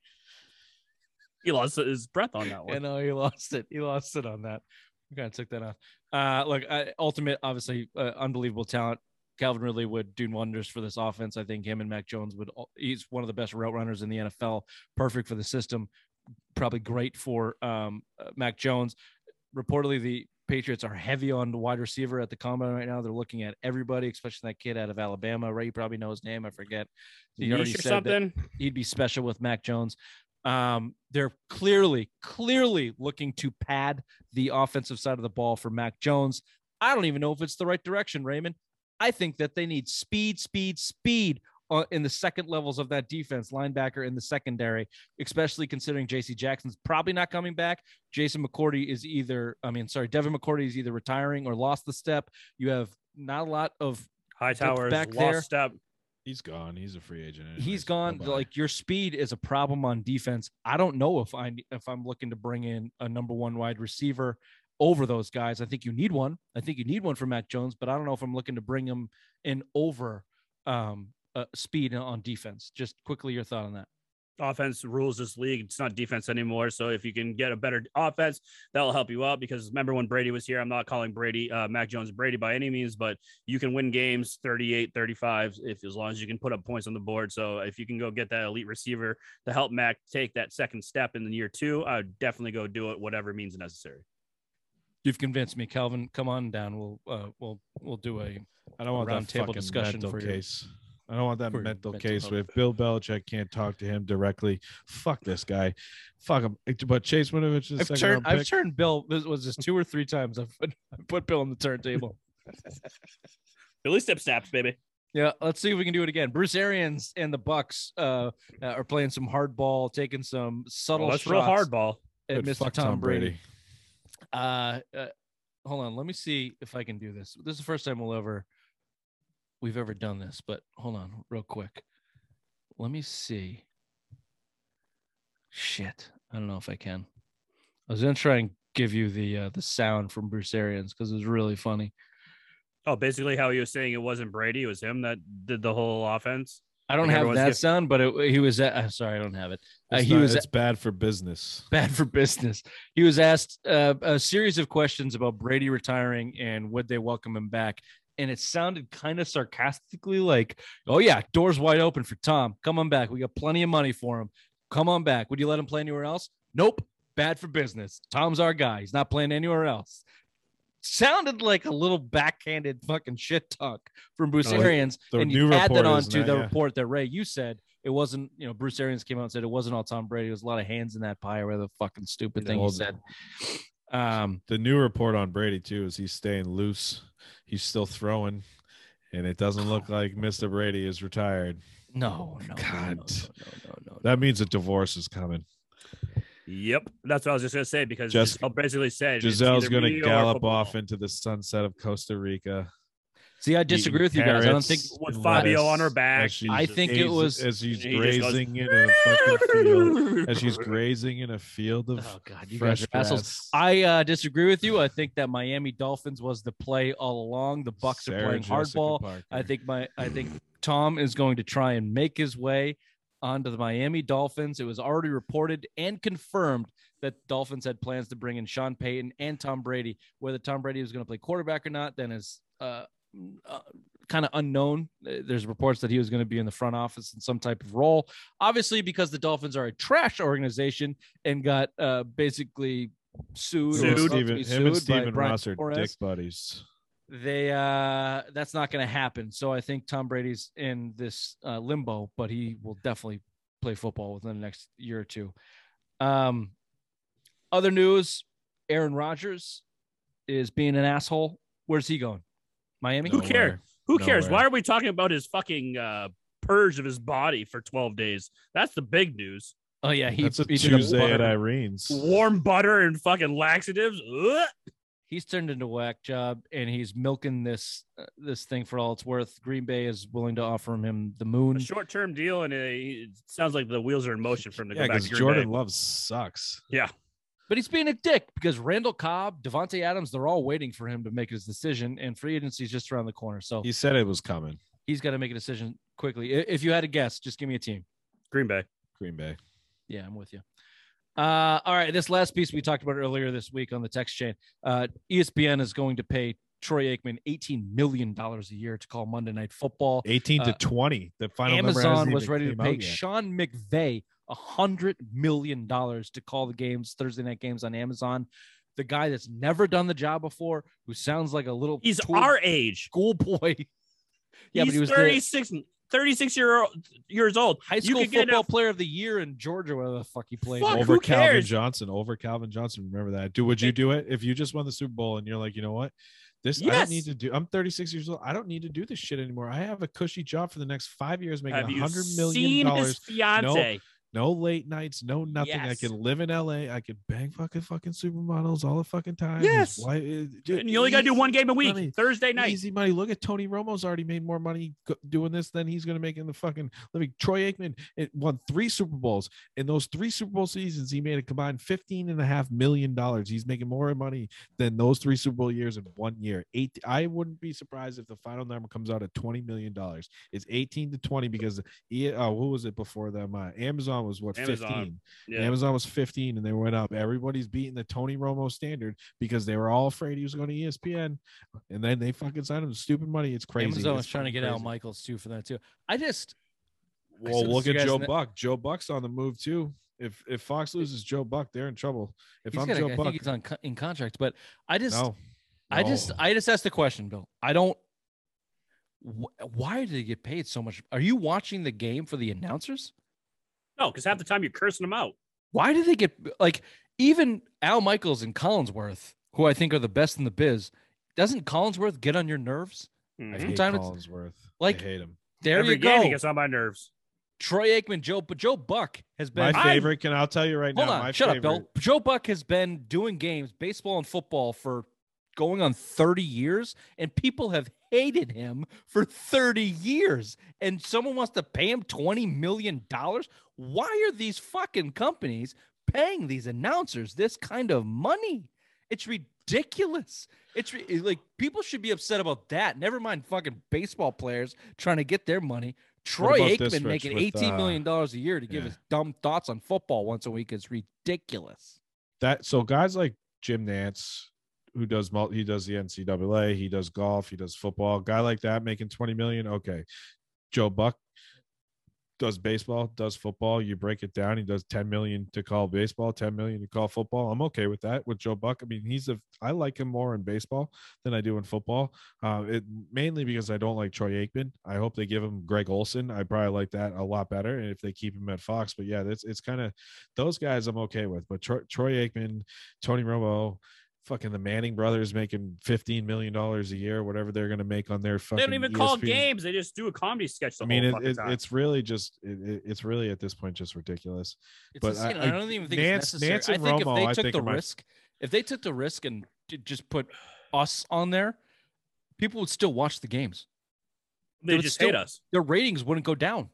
He lost his breath on that one. I know he lost it. He lost it on that. We kind of took that off. Uh, look, I, ultimate, obviously, uh, unbelievable talent. Calvin Ridley would do wonders for this offense. I think him and Mac Jones would. He's one of the best route runners in the NFL. Perfect for the system. Probably great for um, uh, Mac Jones. Reportedly, the Patriots are heavy on the wide receiver at the combine right now. They're looking at everybody, especially that kid out of Alabama. Ray, you probably know his name. I forget. He already said that- he'd be special with Mac Jones. Um, they're clearly, clearly looking to pad the offensive side of the ball for Mac Jones. I don't even know if it's the right direction, Raymond. I think that they need speed, speed, speed uh, in the second levels of that defense, linebacker in the secondary, especially considering JC Jackson's probably not coming back. Jason McCourty is either, I mean, sorry, Devin McCourty is either retiring or lost the step. You have not a lot of Hightower's back lost there. step. He's gone. He's a free agent. He's gone Bye-bye. like your speed is a problem on defense i don't know if i if i'm looking to bring in a number one wide receiver over those guys i think you need one i think you need one for mac jones but i don't know if i'm looking to bring him in over um uh, speed on defense just quickly your thought on that offense rules this league. It's not defense anymore. So if you can get a better offense, that'll help you out. Because remember when Brady was here, I'm not calling Brady, uh, Mac Jones Brady by any means, but you can win games 38, 35 if as long as you can put up points on the board. So if you can go get that elite receiver to help Mac take that second step in the year two, I would definitely go do it, whatever means necessary. you've convinced me calvin come on down we'll uh we'll we'll do a I don't want round that table discussion mental for your- case. I don't want that mental mental case health. with Bill Belichick can't talk to him directly. Fuck this guy. Fuck him. But Chase Winovich is a I've second turned round I've turned Bill. This was just two or three times I've put, I put Bill on the turntable. Billy Step Snaps, baby. Yeah, let's see if we can do it again. Bruce Arians and the Bucs uh, uh, are playing some hardball, taking some subtle Well, that's shots real hardball. at Good, Mr. fuck Tom, Brady. Uh, uh, hold on, let me see if I can do this. This is the first time we'll ever we've ever done this, but hold on, real quick. Let me see. Shit, I don't know if I can. I was gonna try and give you the uh, the sound from Bruce Arians because it was really funny. Oh, basically how he was saying it wasn't Brady, it was him that did the whole offense. I don't Like have that gift- sound, but it, he was. At, uh, sorry, I don't have it. Uh, It's he not- was it's bad for business. bad for business. He was asked uh, a series of questions about Brady retiring and would they welcome him back. And it sounded kind of sarcastically like, oh, yeah, doors wide open for Tom. Come on back. We got plenty of money for him. Come on back. Would you let him play anywhere else? Nope. Bad for business. Tom's our guy. He's not playing anywhere else. Sounded like a little backhanded fucking shit talk from Bruce Oh, Arians. and you add that on to the yeah. report that Ray, you said it wasn't, you know, Bruce Arians came out and said it wasn't all Tom Brady. It was a lot of hands in that pie or whatever the fucking stupid thing he said. Um, The new report on Brady too is he's staying loose. He's still throwing, and it doesn't look like Mr. Brady is retired. no, no, God. no, no, no, no. That means a divorce is coming. Yep. That's what I was just gonna say because Just- Gisele basically said Gisele's gonna gallop off into the sunset of Costa Rica. See, I disagree with you guys. I don't think carrots with and Fabio on her back. as I think it was- as she's He just goes, grazing in a fucking field. As she's grazing in a field of Oh god, you fresh guys are assholes. grass. I uh, disagree with you. I think that Miami Dolphins was the play all along. The Bucs are Sarah playing Jessica hardball. Parker. I think my I think Tom is going to try and make his way onto the Miami Dolphins. It was already reported and confirmed that Dolphins had plans to bring in Sean Payton and Tom Brady. Whether Tom Brady was going to play quarterback or not, then is uh, uh, kind of unknown. There's reports that he was going to be in the front office in some type of role. Obviously, because the Dolphins are a trash organization and got uh, basically sued. or Sued. Steven, him and sued by Stephen Ross are dick buddies. they uh that's not going to happen so i think tom brady's in this uh, limbo but he will definitely play football within the next year or two um other news aaron Rodgers is being an asshole where's he going miami Who cares? Who cares? Nowhere. Why are we talking about his fucking uh, purge of his body for 12 days? That's the big news. oh yeah he, That's a he did a Tuesday at Irene's. Warm butter and fucking laxatives. Ugh. he's turned into a whack job and he's milking this uh, this thing for all it's worth green bay is willing to offer him the moon A short term deal, and it, it sounds like the wheels are in motion for him to Yeah, go back because to Green Jordan Bay. Love sucks. But he's being a dick because Randall Cobb, Davante Adams, they're all waiting for him to make his decision, and free agency is just around the corner. So He said it was coming. he's got to make a decision quickly. If you had to guess, just give me a team. Green Bay. Green Bay. Yeah, I'm with you. Uh, all right, this last piece we talked about earlier this week on the text chain. Uh, ESPN is going to pay Troy Aikman 18 million dollars a year to call Monday Night Football. 18 Uh, to 20. The final Amazon hasn't was ready to came pay. Sean McVay a hundred million dollars to call the games, Thursday night games on Amazon. The guy that's never done the job before, who sounds like a little He's tool- our age. schoolboy. yeah, He's but he was 36, 36 year, years old. the high You school could football a- player of the year in Georgia, whatever the fuck he played. Fuck, over Calvin cares? Johnson. Over Calvin Johnson. Remember that. Do would you do it if you just won the Super Bowl and you're like, you know what? This I don't need to do. I'm 36 years old. I don't need to do this shit anymore. I have a cushy job for the next five years, making a you hundred million seen his dollars. fiance? No late nights, no nothing. I can live in LA. I can bang fucking fucking supermodels all the fucking time. Yes. uh, dude, And you only got to do one game a week, money. Thursday night. Easy money. Look at Tony Romo's already made more money doing this than he's going to make in the fucking. living. Troy Aikman it won three Super Bowls. In those three Super Bowl seasons, he made a combined 15 and a half million dollars. He's making more money than those three Super Bowl years in one year. Eight. I wouldn't be surprised if the final number comes out at 20 million dollars. It's 18 to 20 because he, uh, what was it before them? Uh, Amazon was what Amazon. 15. Yeah. Amazon was 15 and they went up. Everybody's beating the Tony Romo standard because they were all afraid he was going to ESPN. And then they fucking signed him stupid money. It's crazy. Amazon was trying to fucking get Al. Michaels too for that too. I just Well, said look at Joe in the- Buck. Joe Buck's on the move too. If if Fox loses Joe Buck, they're in trouble. If he's I'm got a- Joe I Buck, think he's on co- in contract, but I just no, I just. I just asked the question, Bill. I don't. Wh- why did they get paid so much? Are you watching the game for the announcers? No, because half the time you're cursing them out. Why do they get like even Al Michaels and Collinsworth, who I think are the best in the biz? Doesn't Collinsworth get on your nerves? I Mhm. hate Sometimes Collinsworth. like- I hate him. There Every you game go. he gets on my nerves. Troy Aikman, Joe, but Joe Buck has been. My favorite, can I'll tell you right Hold now. on, my shut favorite, up, Bill. Joe Buck has been doing games, baseball and football, for going on 30 years, and people have hated him for 30 years. And someone wants to pay him $20 million. Why are these fucking companies paying these announcers this kind of money? It's ridiculous. It's re- like people should be upset about that. Never mind fucking baseball players trying to get their money. Troy Aikman making with, eighteen uh, million dollars a year to give yeah. his dumb thoughts on football once a week is ridiculous. that so guys like Jim Nantz, who does multi, he does the NCAA, he does golf, he does football. Guy like that making 20 million. Okay. Joe Buck does baseball, does football. You break it down, he does 10 million to call baseball, 10 million to call football. I'm okay with that with Joe Buck. I mean, he's a I like him more in baseball than I do in football. Uh, it mainly because I don't like Troy Aikman. I hope they give him Greg Olsen. I probably like that a lot better. And if they keep him at Fox, but yeah, that's it's kind of those guys I'm okay with. But Troy, Troy Aikman, Tony Romo, fucking the Manning brothers making 15 million dollars a year, whatever they're gonna make on their fucking. They don't even call games. They just do a comedy sketch. The I mean, whole it, it, it's really just it, it- it's really at this point just ridiculous. It's But just, you know, I- I, I- don't even think Nantz- it's necessary. Nantz I think Romo, if they took think the are my- risk, if they took the risk and just put us on there, people would still watch the games. they would just still- hate us. Their ratings wouldn't go down.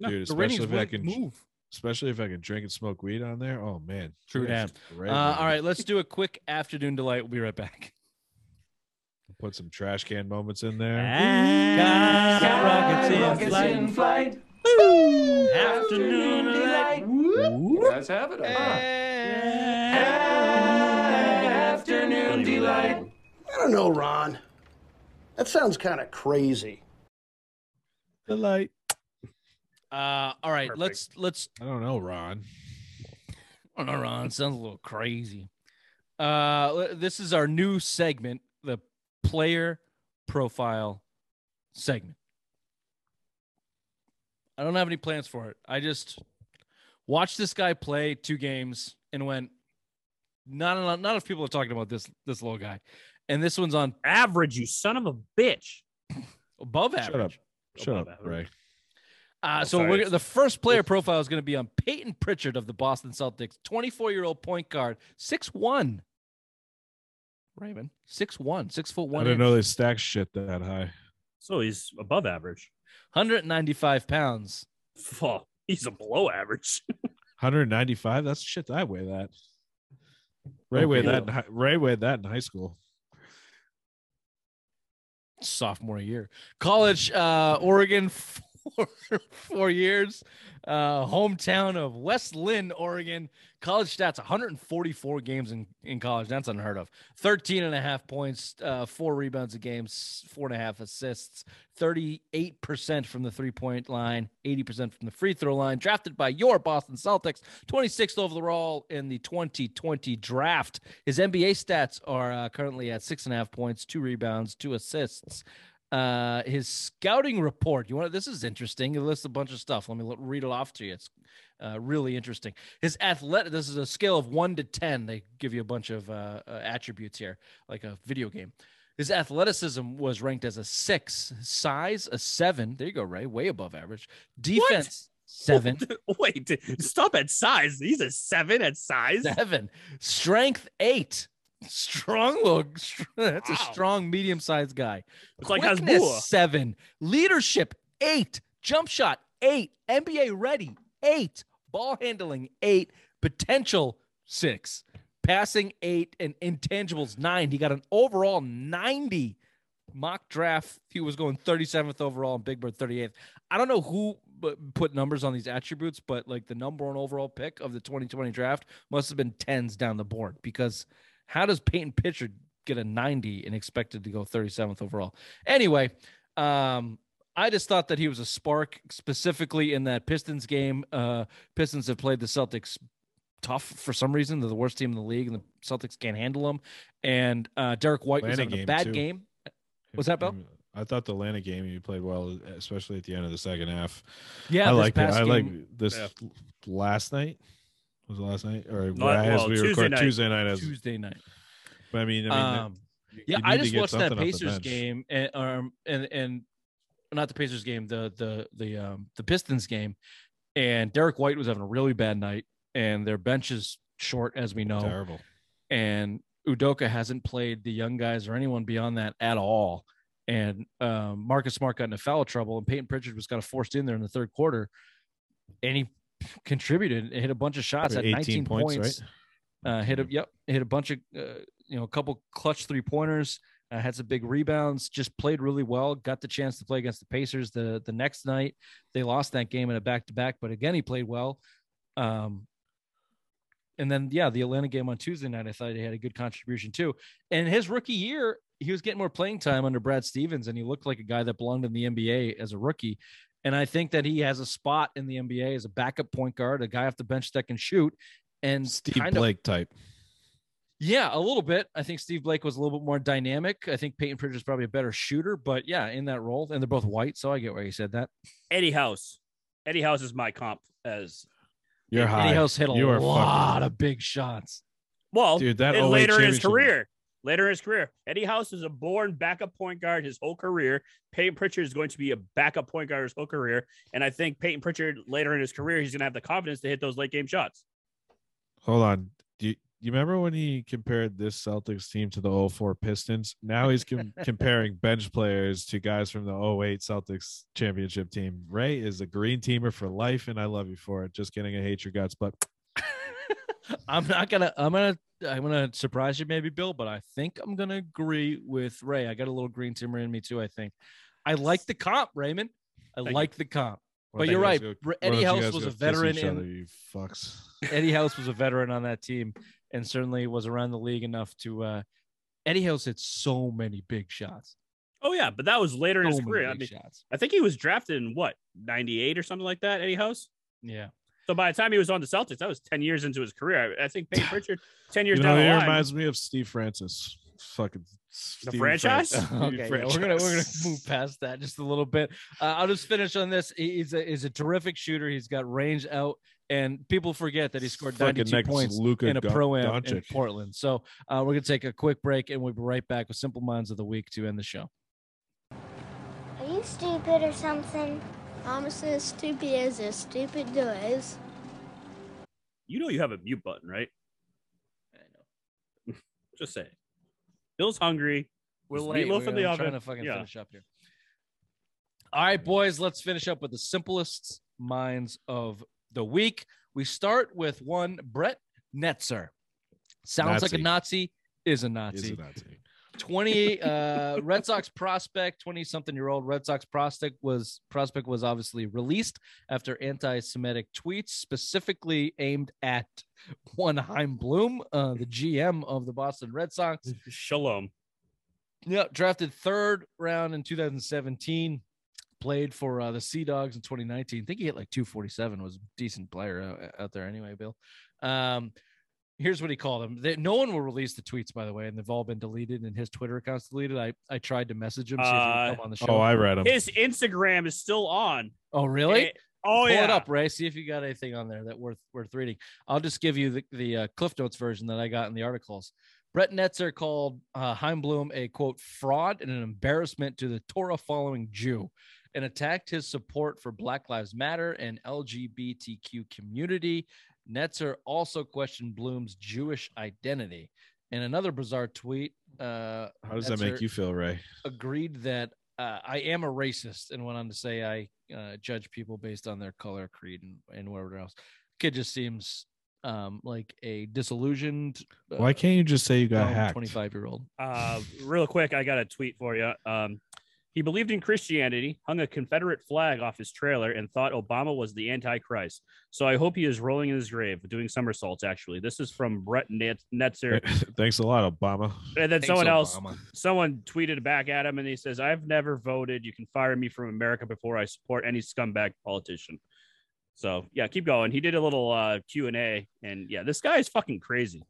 No, Dude, The ratings if I wouldn't can move. Especially if I can drink and smoke weed on there. Oh man. True Yeah, that. Uh, all right, let's do a quick afternoon delight. We'll be right back. Put some trash can moments in there. Got rockets in flight. Afternoon delight. Let's have it. Afternoon delight. I don't know, Ron. That sounds kind of crazy. The light. Uh, all right, Perfect. let's let's. I don't know, Ron. I don't know, Ron. Sounds a little crazy. Uh, this is our new segment, the player profile segment. I don't have any plans for it. I just watched this guy play two games and went. Not enough, not enough people are talking about this this little guy, and this one's on Average, you son of a bitch. above Shut up. average. Shut Above up, average. Ray. Uh, Oh, so we're, the first player profile is going to be on Payton Pritchard of the Boston Celtics, 24 year old point guard, 6'1. Raymond, 6'1, six foot I one, didn't inch, know they stack shit that high. So he's above average. 195 pounds. Oh, he's a below average. 195. That's shit. I weigh that. Ray weighed that. In, hi- Ray weighed that in high school. sophomore year. College, uh, Oregon, four, years. Uh, hometown of West Linn, Oregon. College stats 144 games in, in college. That's unheard of. 13 and a half points, uh, four rebounds a game, four and a half assists, 38% from the three point line, 80% from the free throw line. Drafted by your Boston Celtics, 26th overall in the 2020 draft. His NBA stats are uh, currently at six and a half points, two rebounds, two assists. Uh, his scouting report. You want this is interesting. It lists a bunch of stuff. Let me l- read it off to you. It's uh, really interesting. His athletic. This is a scale of one to ten. They give you a bunch of uh, uh, attributes here, like a video game. His athleticism was ranked as a six, size a seven. There you go, Ray, way above average. Defense seven, Wait, stop at size. He's a seven at size. seven. Strength eight. Strong look. That's a strong medium-sized guy. It's like Quickness, seven. Leadership eight. Jump shot eight. NBA ready eight. Ball handling eight. Potential six. Passing eight and intangibles nine. He got an overall 90 mock draft. He was going 37th overall and Big Bird 38th. I don't know who put numbers on these attributes, but like the number one overall pick of the 2020 draft must have been tens down the board because how does Payton Pritchard get a 90 and expected to go 37th overall? Anyway, um, I just thought that he was a spark specifically in that Pistons game. Uh, Pistons have played the Celtics tough for some reason. They're the worst team in the league, and the Celtics can't handle them. And uh, Derrick White was having a bad too. game. Was that, Bill? I thought the Atlanta game you played well, especially at the end of the second half. Yeah, I like it. past I like this Yeah. last night. Was it last night or No, as well, we Tuesday record night. Tuesday night? As, Tuesday night. but I mean, I mean, Um, you- yeah, you I just watched that the Pacers game and um and and not the Pacers game, the the the um the Pistons game, and Derrick White was having a really bad night, and their bench is short as we know, terrible. and Udoka hasn't played the young guys or anyone beyond that at all. And um, Marcus Smart got into foul trouble, and Payton Pritchard was kind of forced in there in the third quarter, and he contributed hit a bunch of shots at 19 points. points, right? Uh, hit a yep, hit a bunch of uh, you know a couple clutch three pointers. Uh, had some big rebounds. Just played really well. Got the chance to play against the Pacers the the next night. They lost that game in a back to back, but again he played well. Um, and then yeah, the Atlanta game on Tuesday night, I thought he had a good contribution too. And his rookie year, he was getting more playing time under Brad Stevens, and he looked like a guy that belonged in the NBA as a rookie. And I think that he has a spot in the NBA as a backup point guard, a guy off the bench that can shoot. And Steve kind of- Blake type. yeah, a little bit. I think Steve Blake was a little bit more dynamic. I think Payton Pritchard's probably a better shooter, but yeah, in that role, and they're both white, so I get why you said that. Eddie House. Eddie House is my comp as You're Eddie high. House hit a You are lot fucking- of big shots. well, Dude, that later in his career. Later in his career, Eddie House is a born backup point guard his whole career. Payton Pritchard is going to be a backup point guard his whole career, and I think Payton Pritchard later in his career he's going to have the confidence to hit those late game shots. Hold on. Do you, you remember when he compared this Celtics team to the 04 Pistons? Now he's com- comparing bench players to guys from the 08 Celtics championship team. Ray is a green teamer for life, and I love you for it. Just kidding. I hate your guts, but I'm not gonna. I'm gonna. I'm gonna surprise you, maybe, Bill. But I think I'm gonna agree with Ray. I got a little green timber in me too. I think. I like the comp, Raymond. I Thank you. like the comp. Why But you're right. go- Eddie don't House was a veteran each in you fucks. Eddie House was a veteran on that team and certainly was around the league enough to uh Eddie House hit so many big shots. Oh yeah, but that was later in his career. I mean, shots. I think he was drafted in what '98 or something like that. Eddie House. Yeah. So by the time he was on the Celtics, that was 10 years into his career. I, I think Payton Pritchard, 10 years You know, down he the line. reminds me of Steve Francis. Fucking Steve franchise? Francis. Steve okay, yeah, we're gonna we're gonna move past that just a little bit. Uh, I'll just finish on this. He's a he's a terrific shooter. He's got range out, and people forget that he scored Fucking 92 points Luka in a pro am in Portland. So uh, we're gonna take a quick break, and we'll be right back with Simple Minds of the Week to end the show. Are you stupid or something? I'm as stupid as a stupid does. You know you have a mute button, right? I know. Just say. Bill's hungry. We're Just late. meatloaf We're, in the I'm trying oven. to fucking Yeah. finish up here. All right, boys, let's finish up with the simplest minds of the week. We start with one Brett Netzer. Sounds like a Nazi, is a Nazi. Is a Nazi. 20 uh red sox prospect 20 something year old red sox prospect was prospect was obviously released after anti-semitic tweets specifically aimed at one Chaim Bloom uh the gm of the boston red sox. Shalom. yeah drafted third round in 2017 played for uh, the sea dogs in 2019 i think he hit like 247 was a decent player out, out there anyway bill. Um here's what he called them. They, no one will release the tweets, by the way, and they've all been deleted and his Twitter account's deleted. I, I tried to message him, see if Uh, come on the show. Oh, I read him. His Instagram is still on. oh, really? Eh, Oh, Pull yeah. it up, Ray. See if you got anything on there that worth worth reading. I'll just give you the, the uh, Cliff Notes version that I got in the articles. Brett Netzer called uh, Chaim Bloom a quote fraud and an embarrassment to the Torah following Jew, and attacked his support for Black Lives Matter and LGBTQ community. Netzer also questioned Bloom's Jewish identity. In another bizarre tweet, uh, How does that make you feel, Ray? agreed that uh, I am a racist and went on to say I uh, judge people based on their color, creed, and, and whatever else. Kid just seems um, like a disillusioned. uh, Why can't you just say you got hacked? Twenty-five year old. Uh, real quick, I got a tweet for you. Um, he believed in Christianity, hung a Confederate flag off his trailer, and thought Obama was the Antichrist. So I hope he is rolling in his grave, doing somersaults. Actually, this is from Brett Net- Netzer, Thanks a lot, Obama. and then Thanks, someone else, Obama. someone tweeted back at him, and he says, "I've never voted. You can fire me from America before I support any scumbag politician." So yeah, keep going. He did a little uh, Q and A, and yeah, this guy is fucking crazy.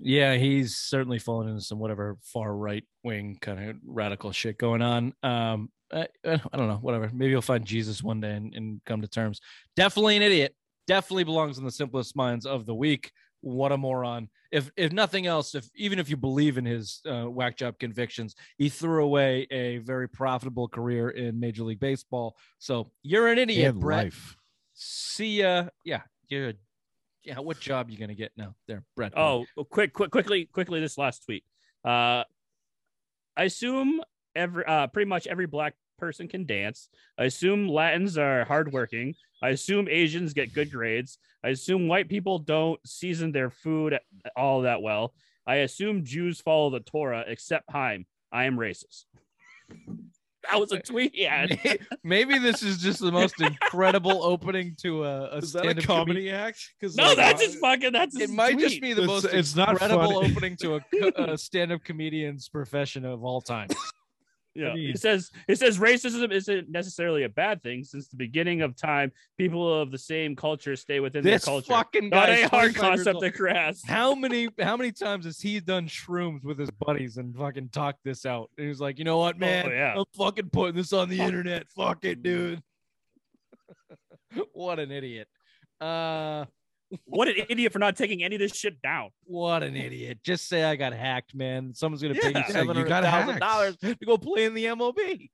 Yeah, he's certainly fallen into some whatever far right wing kind of radical shit going on. Um, I, I don't know, whatever. Maybe he'll find Jesus one day and, and come to terms. Definitely an idiot. Definitely belongs in the simplest minds of the week. What a moron! If if nothing else, if even if you believe in his uh, whack job convictions, he threw away a very profitable career in Major League Baseball. So you're an idiot, Brett. life. See ya. Yeah, you're. A, yeah, what job you gonna get now, there, Brett? Oh, quick, quick, quickly, quickly. This last tweet. Uh, I assume every, uh, pretty much every black person can dance. I assume Latins are hardworking. I assume Asians get good grades. I assume white people don't season their food all that well. I assume Jews follow the Torah, except Chaim. I am racist. That was a tweet he had. Maybe this is just the most incredible opening to a, a Is that a stand-up comedy act? Because No, that's his fucking. That's his It might just be the It's- most it's not incredible funny. opening to a, a stand-up comedian's profession of all time. Yeah, mean- it says it says racism isn't necessarily a bad thing. Since the beginning of time, people of the same culture stay within This their culture. fucking Not a hard concept to grasp. How many how many times has he done shrooms with his buddies and fucking talked this out? And he was like, you know what, man? Oh, yeah. I'm fucking putting this on the internet. Fuck it, dude. what an idiot. Uh What an idiot for not taking any of this shit down. what an idiot. Just say I got hacked, man. Someone's gonna pay Yeah, you you seven hundred got thousand dollars to go play in the MLB.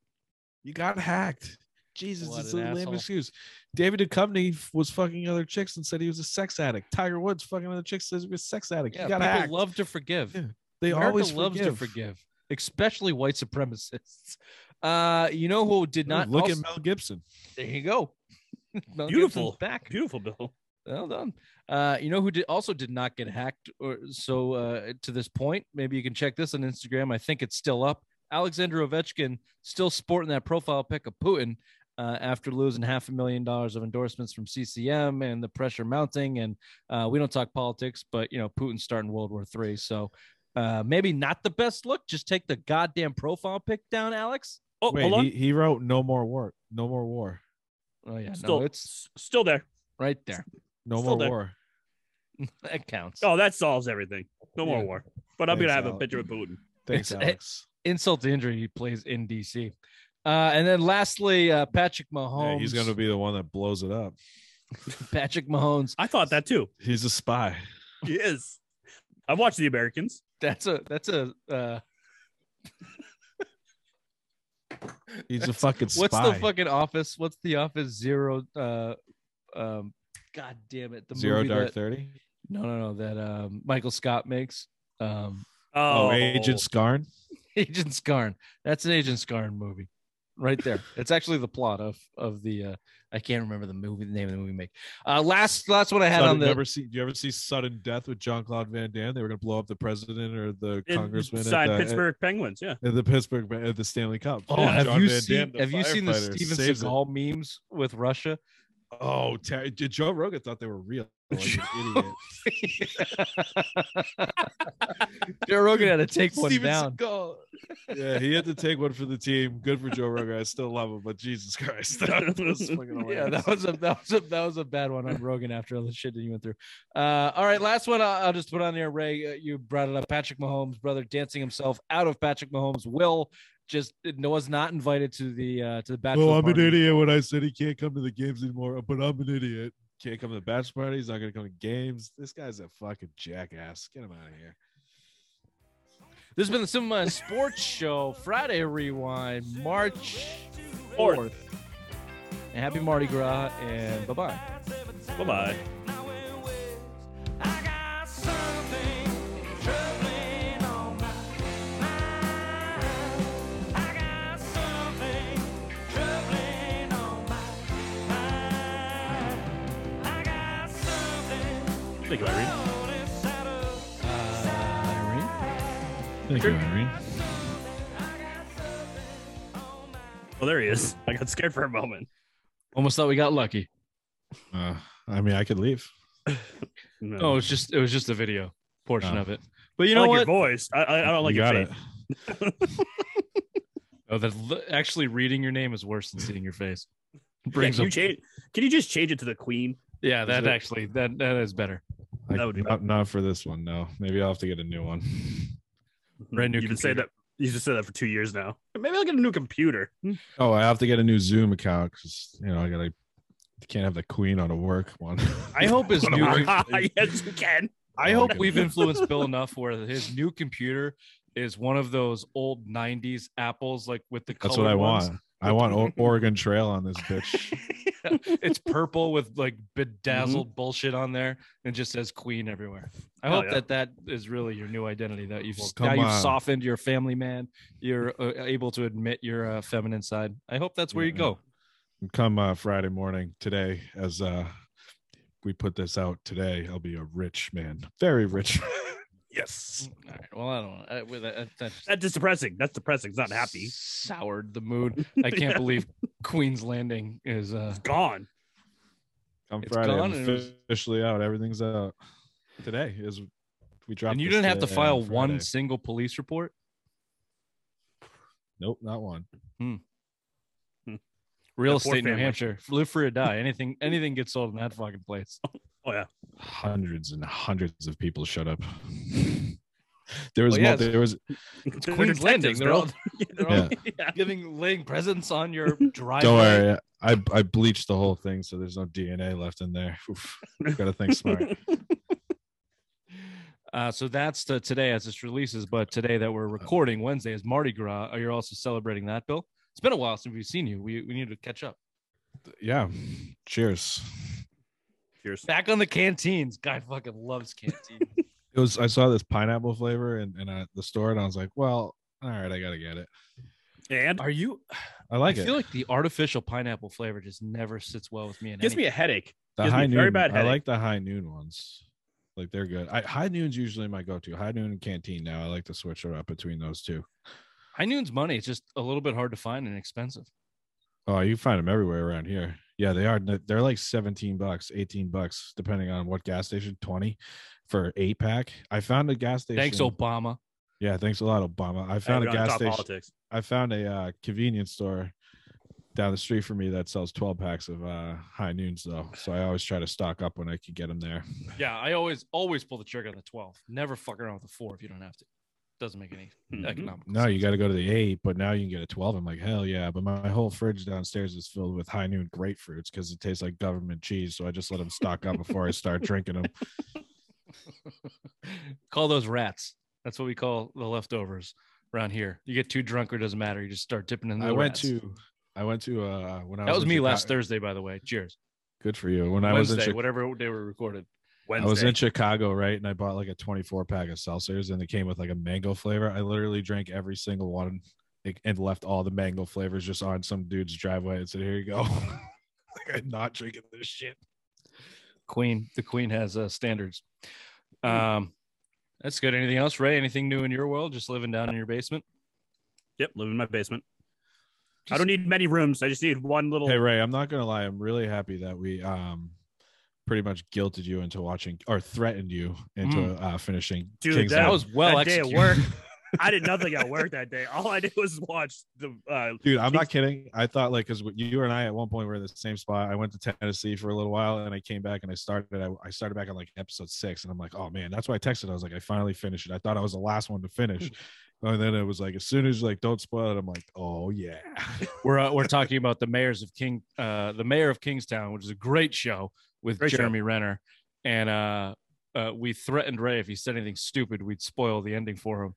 You got hacked. Jesus, What it's an a lame excuse. David Duchovny was fucking other chicks and said he was a sex addict. Tiger Woods fucking other chicks says he was a sex addict. Yeah, you got people hacked. love to forgive. Yeah, they America always loves forgive. to forgive, especially white supremacists. Uh, you know who did not look also- at Mel Gibson. There you go. Mel Beautiful. Gibson's back. Beautiful, Bill. Well done. Uh, you know who did also did not get hacked or so uh, to this point. Maybe you can check this on Instagram. I think it's still up. Alexander Ovechkin still sporting that profile pic of Putin uh, after losing half a million dollars of endorsements from CCM and the pressure mounting. And uh, we don't talk politics, but you know Putin's starting World War Three, so uh, maybe not the best look. Just take the goddamn profile pic down, Alex. Oh, Wait, hold on. he, he wrote no more war. No more war. Oh yeah, still, no, it's still there. right there. No Still more there. war. that counts. Oh, that solves everything. No more Yeah. war. But I'm Thanks, gonna have a Alex. picture of Putin. Thanks, It's- Alex. insult to injury, he plays in DC. Uh, and then lastly, uh, Patrick Yeah, Mahomes. he's gonna be the one that blows it up. Patrick Mahomes. I thought that too. He's a spy. He is. I've watched The Americans. That's a that's a uh, He's a fucking spy. what's the fucking office? What's the office zero? Uh, um, God damn it! The Zero movie Dark that, Thirty? No, no, no. That um, Michael Scott makes. Um, Oh, Oh, Agent Scarn. Agent Scarn. That's an Agent Scarn movie, right there. it's actually the plot of of the. Uh, I can't remember the movie, the name of the movie. Make uh, last last one I had Sudden, on the. never see, do you ever see Sudden Death with John Claude Van Damme? They were gonna blow up the president or the in- congressman at Side the, Pittsburgh Penguins. Yeah. at the Pittsburgh at the Stanley Cup. Oh, Yeah, have John you Van seen Damme, the have you seen the firefighter, Steven. Seagal memes with Russia? Oh, Joe Rogan thought they were real. Like idiot. Joe Rogan had to take one Steven down. Seagal. Yeah, he had to take one for the team. Good for Joe Rogan. I still love him, but Jesus Christ, that was Yeah, that was a that was a that was a bad one on Rogan after all the shit that you went through. Uh, all right, last one I'll, I'll just put on there. Ray, uh, you brought it up. Patrick Mahomes' brother dancing himself out of Patrick Mahomes' will. Just was not invited to the uh, to the bachelor. Well, I'm an idiot when I said he can't come to the games anymore, but I'm an idiot. Can't come to the bachelor party. He's not going to come to games. This guy's a fucking jackass. Get him out of here. This has been the Simple Mind Sports Show Friday Rewind, March fourth. And happy Mardi Gras, and bye bye. Bye bye. Thank you, Irene. Uh, Irene? Thank you, Irene. Well, there he is. I got scared for a moment. Almost thought we got lucky. Uh, I mean, I could leave. No. Oh, it was just it was just the video portion Oh. of it. But you I know like what? your voice. I, I, I don't like you your got face. it. Oh, that actually reading your name is worse than seeing your face. Yeah, Brings can, you change, can you just change it to the Queen? yeah, that it? actually that that is better. Like, That would be not, not for this one. No, maybe I'll have to get a new one. Brand new You've been saying that. You just said that for two years now. Maybe I'll get a new computer. Hmm. Oh, I have to get a new Zoom account because you know I gotta. Can't have the Queen on a work one. I hope his new yes, you can. I Oh, hope okay. we've influenced Bill enough where his new computer is one of those old '90s apples, like with the. That's what I ones. want. I want o- Oregon Trail on this bitch. it's purple with like bedazzled bullshit on there and just says queen everywhere. I Hell hope yeah. that that is really your new identity that you've Well, now you've on. softened your family man. You're uh, able to admit your uh, feminine side. I hope that's where you go. Come uh, Friday morning today, as uh, we put this out today, I'll be a rich man, very rich. yes. All right. Well, I don't know. Uh, with that, that That's just depressing. That's depressing. It's not happy. soured the mood. I can't Yeah. believe Queen's Landing is uh It's gone. Come It's Friday, gone I'm was- officially out. Everything's out today. Is we dropped. and you didn't have to file on one single police report. Nope, not one. Real That poor estate, New. Hampshire. Live free or die. Anything, anything gets sold in that fucking place. Oh yeah. Hundreds and hundreds of people showed up. there was Well, yeah, mul- there was It's They're Queen's Landing. detectives, They're all, they're all Yeah. giving, laying presents on your driveway. don't worry. I I bleached the whole thing, so there's no DNA left in there. Oof. Gotta think smart. Uh, so that's the, today as this releases, but today that we're recording Wednesday is Mardi Gras. Are you also celebrating that, Bill? It's been a while since we've seen you. We we need to catch up. yeah. Cheers. Cheers. Back on the canteens. Guy fucking loves canteens. It was I saw this pineapple flavor in, in uh, the store and I was like, well, all right, I gotta get it. And Are you? I like I it. feel like the artificial pineapple flavor just never sits well with me. In gives me a headache. the gives high a noon. very bad I like the high noon ones. Like they're good. I, high noon's usually my go-to. High noon and canteen. Now I like to switch it up between those two. High Noon's money. It's just a little bit hard to find and expensive. Oh, you find them everywhere around here. Yeah, they are. They're like 17 bucks, 18 bucks, depending on what gas station, 20 for eight pack. I found a gas station. Thanks, Obama. Yeah, thanks a lot, Obama. I found we a gas station. Politics. I found a uh, convenience store down the street from me that sells 12 packs of uh, high noons, though. So I always try to stock up when I can get them there. Yeah, I always always pull the trigger on the 12. Never fuck around with the four if you don't have to. Doesn't make any Mhm. economic No, you got to go to the eight, but now you can get a 12. I'm like, hell yeah. But my, my whole fridge downstairs is filled with high noon grapefruits because it tastes like government cheese. So I just let them stock up before I start drinking them. call those rats. That's what we call the leftovers around here. You get too drunk or it doesn't matter. You just start dipping in the I went rats. to, I went to, uh, when I That was in me last Thursday, by the way. Cheers. Good for you. When I was in Wednesday, Chi- whatever day we recorded. Wednesday. I was in Chicago, right? And I bought like a 24 pack of seltzers and it came with like a mango flavor. I literally drank every single one and left all the mango flavors just on some dude's driveway and said, Here you go. like, I'm not drinking this shit. Queen. The Queen has uh, standards. Um, that's good. Anything else, Ray? Anything new in your world? Just living down in your basement? Yep, living in my basement. I don't need many rooms. I just need one little. Hey, Ray, I'm not going to lie. I'm really happy that we um pretty much guilted you into watching or threatened you into uh, finishing. Dude, King's that That was well that day at executed. work. I did nothing at work that day. All I did was watch the. Uh, Dude, I'm not kidding. I thought like because you and I at one point were in the same spot. I went to Tennessee for a little while, and I came back and I started. I, I started back on like episode six, and I'm like, oh man, that's why I texted. I was like, I finally finished it. I thought I was the last one to finish, and then it was like, as soon as like, don't spoil it. I'm like, oh yeah. we're uh, we're talking about the mayors of King, uh, the mayor of Kingstown, which is a great show with Great show. Jeremy Renner, and uh, uh, we threatened Ray if he said anything stupid, we'd spoil the ending for him.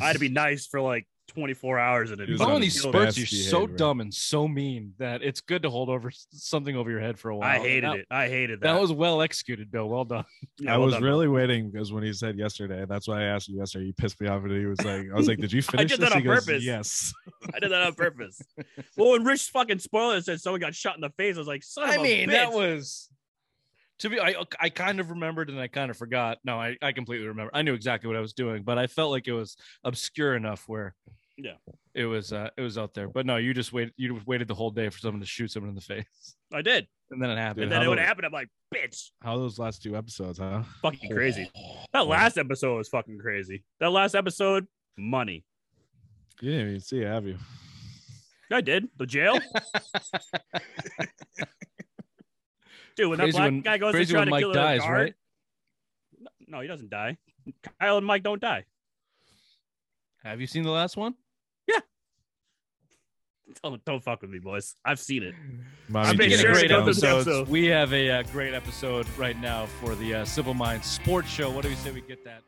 I had to be nice for like 24 hours and it He was on these killed spurts, you're so behavior. dumb and so mean that it's good to hold over something over your head for a while. I hated that, it. I hated that. That was well executed, Bill. Well done. Yeah, I well was done, bro. really waiting because when he said yesterday, that's why I asked you yesterday. You pissed me off, and he was like, I was like, did you finish I did this? that on He goes, purpose. Yes. I did that on purpose. well, when Rich fucking spoiler said someone got shot in the face, I was like, son of I a mean, bitch. that was to be. I I kind of remembered and I kind of forgot. No, I I completely remember. I knew exactly what I was doing, but I felt like it was obscure enough where Yeah. it was uh it was out there. But no, you just wait. You waited the whole day for someone to shoot someone in the face, I did. and then it happened. And then it do- happened, I'm like, bitch. How those last two episodes, huh? Fucking crazy. That last episode was fucking crazy. That last episode, money. You didn't even see it, have you? I did. The jail. Dude, when that Crazy black when- guy goes to crazy try when to Mike kill dies, a guard. right? No, he doesn't die. Kyle and Mike don't die. Have you seen the last one? Yeah. Don't, don't fuck with me, boys. I've seen it. Mommy I'm making sure is great go down. to the episodes. episode. We have a uh, great episode right now for the uh, Simple Minds Sports Show. What do we say we get that?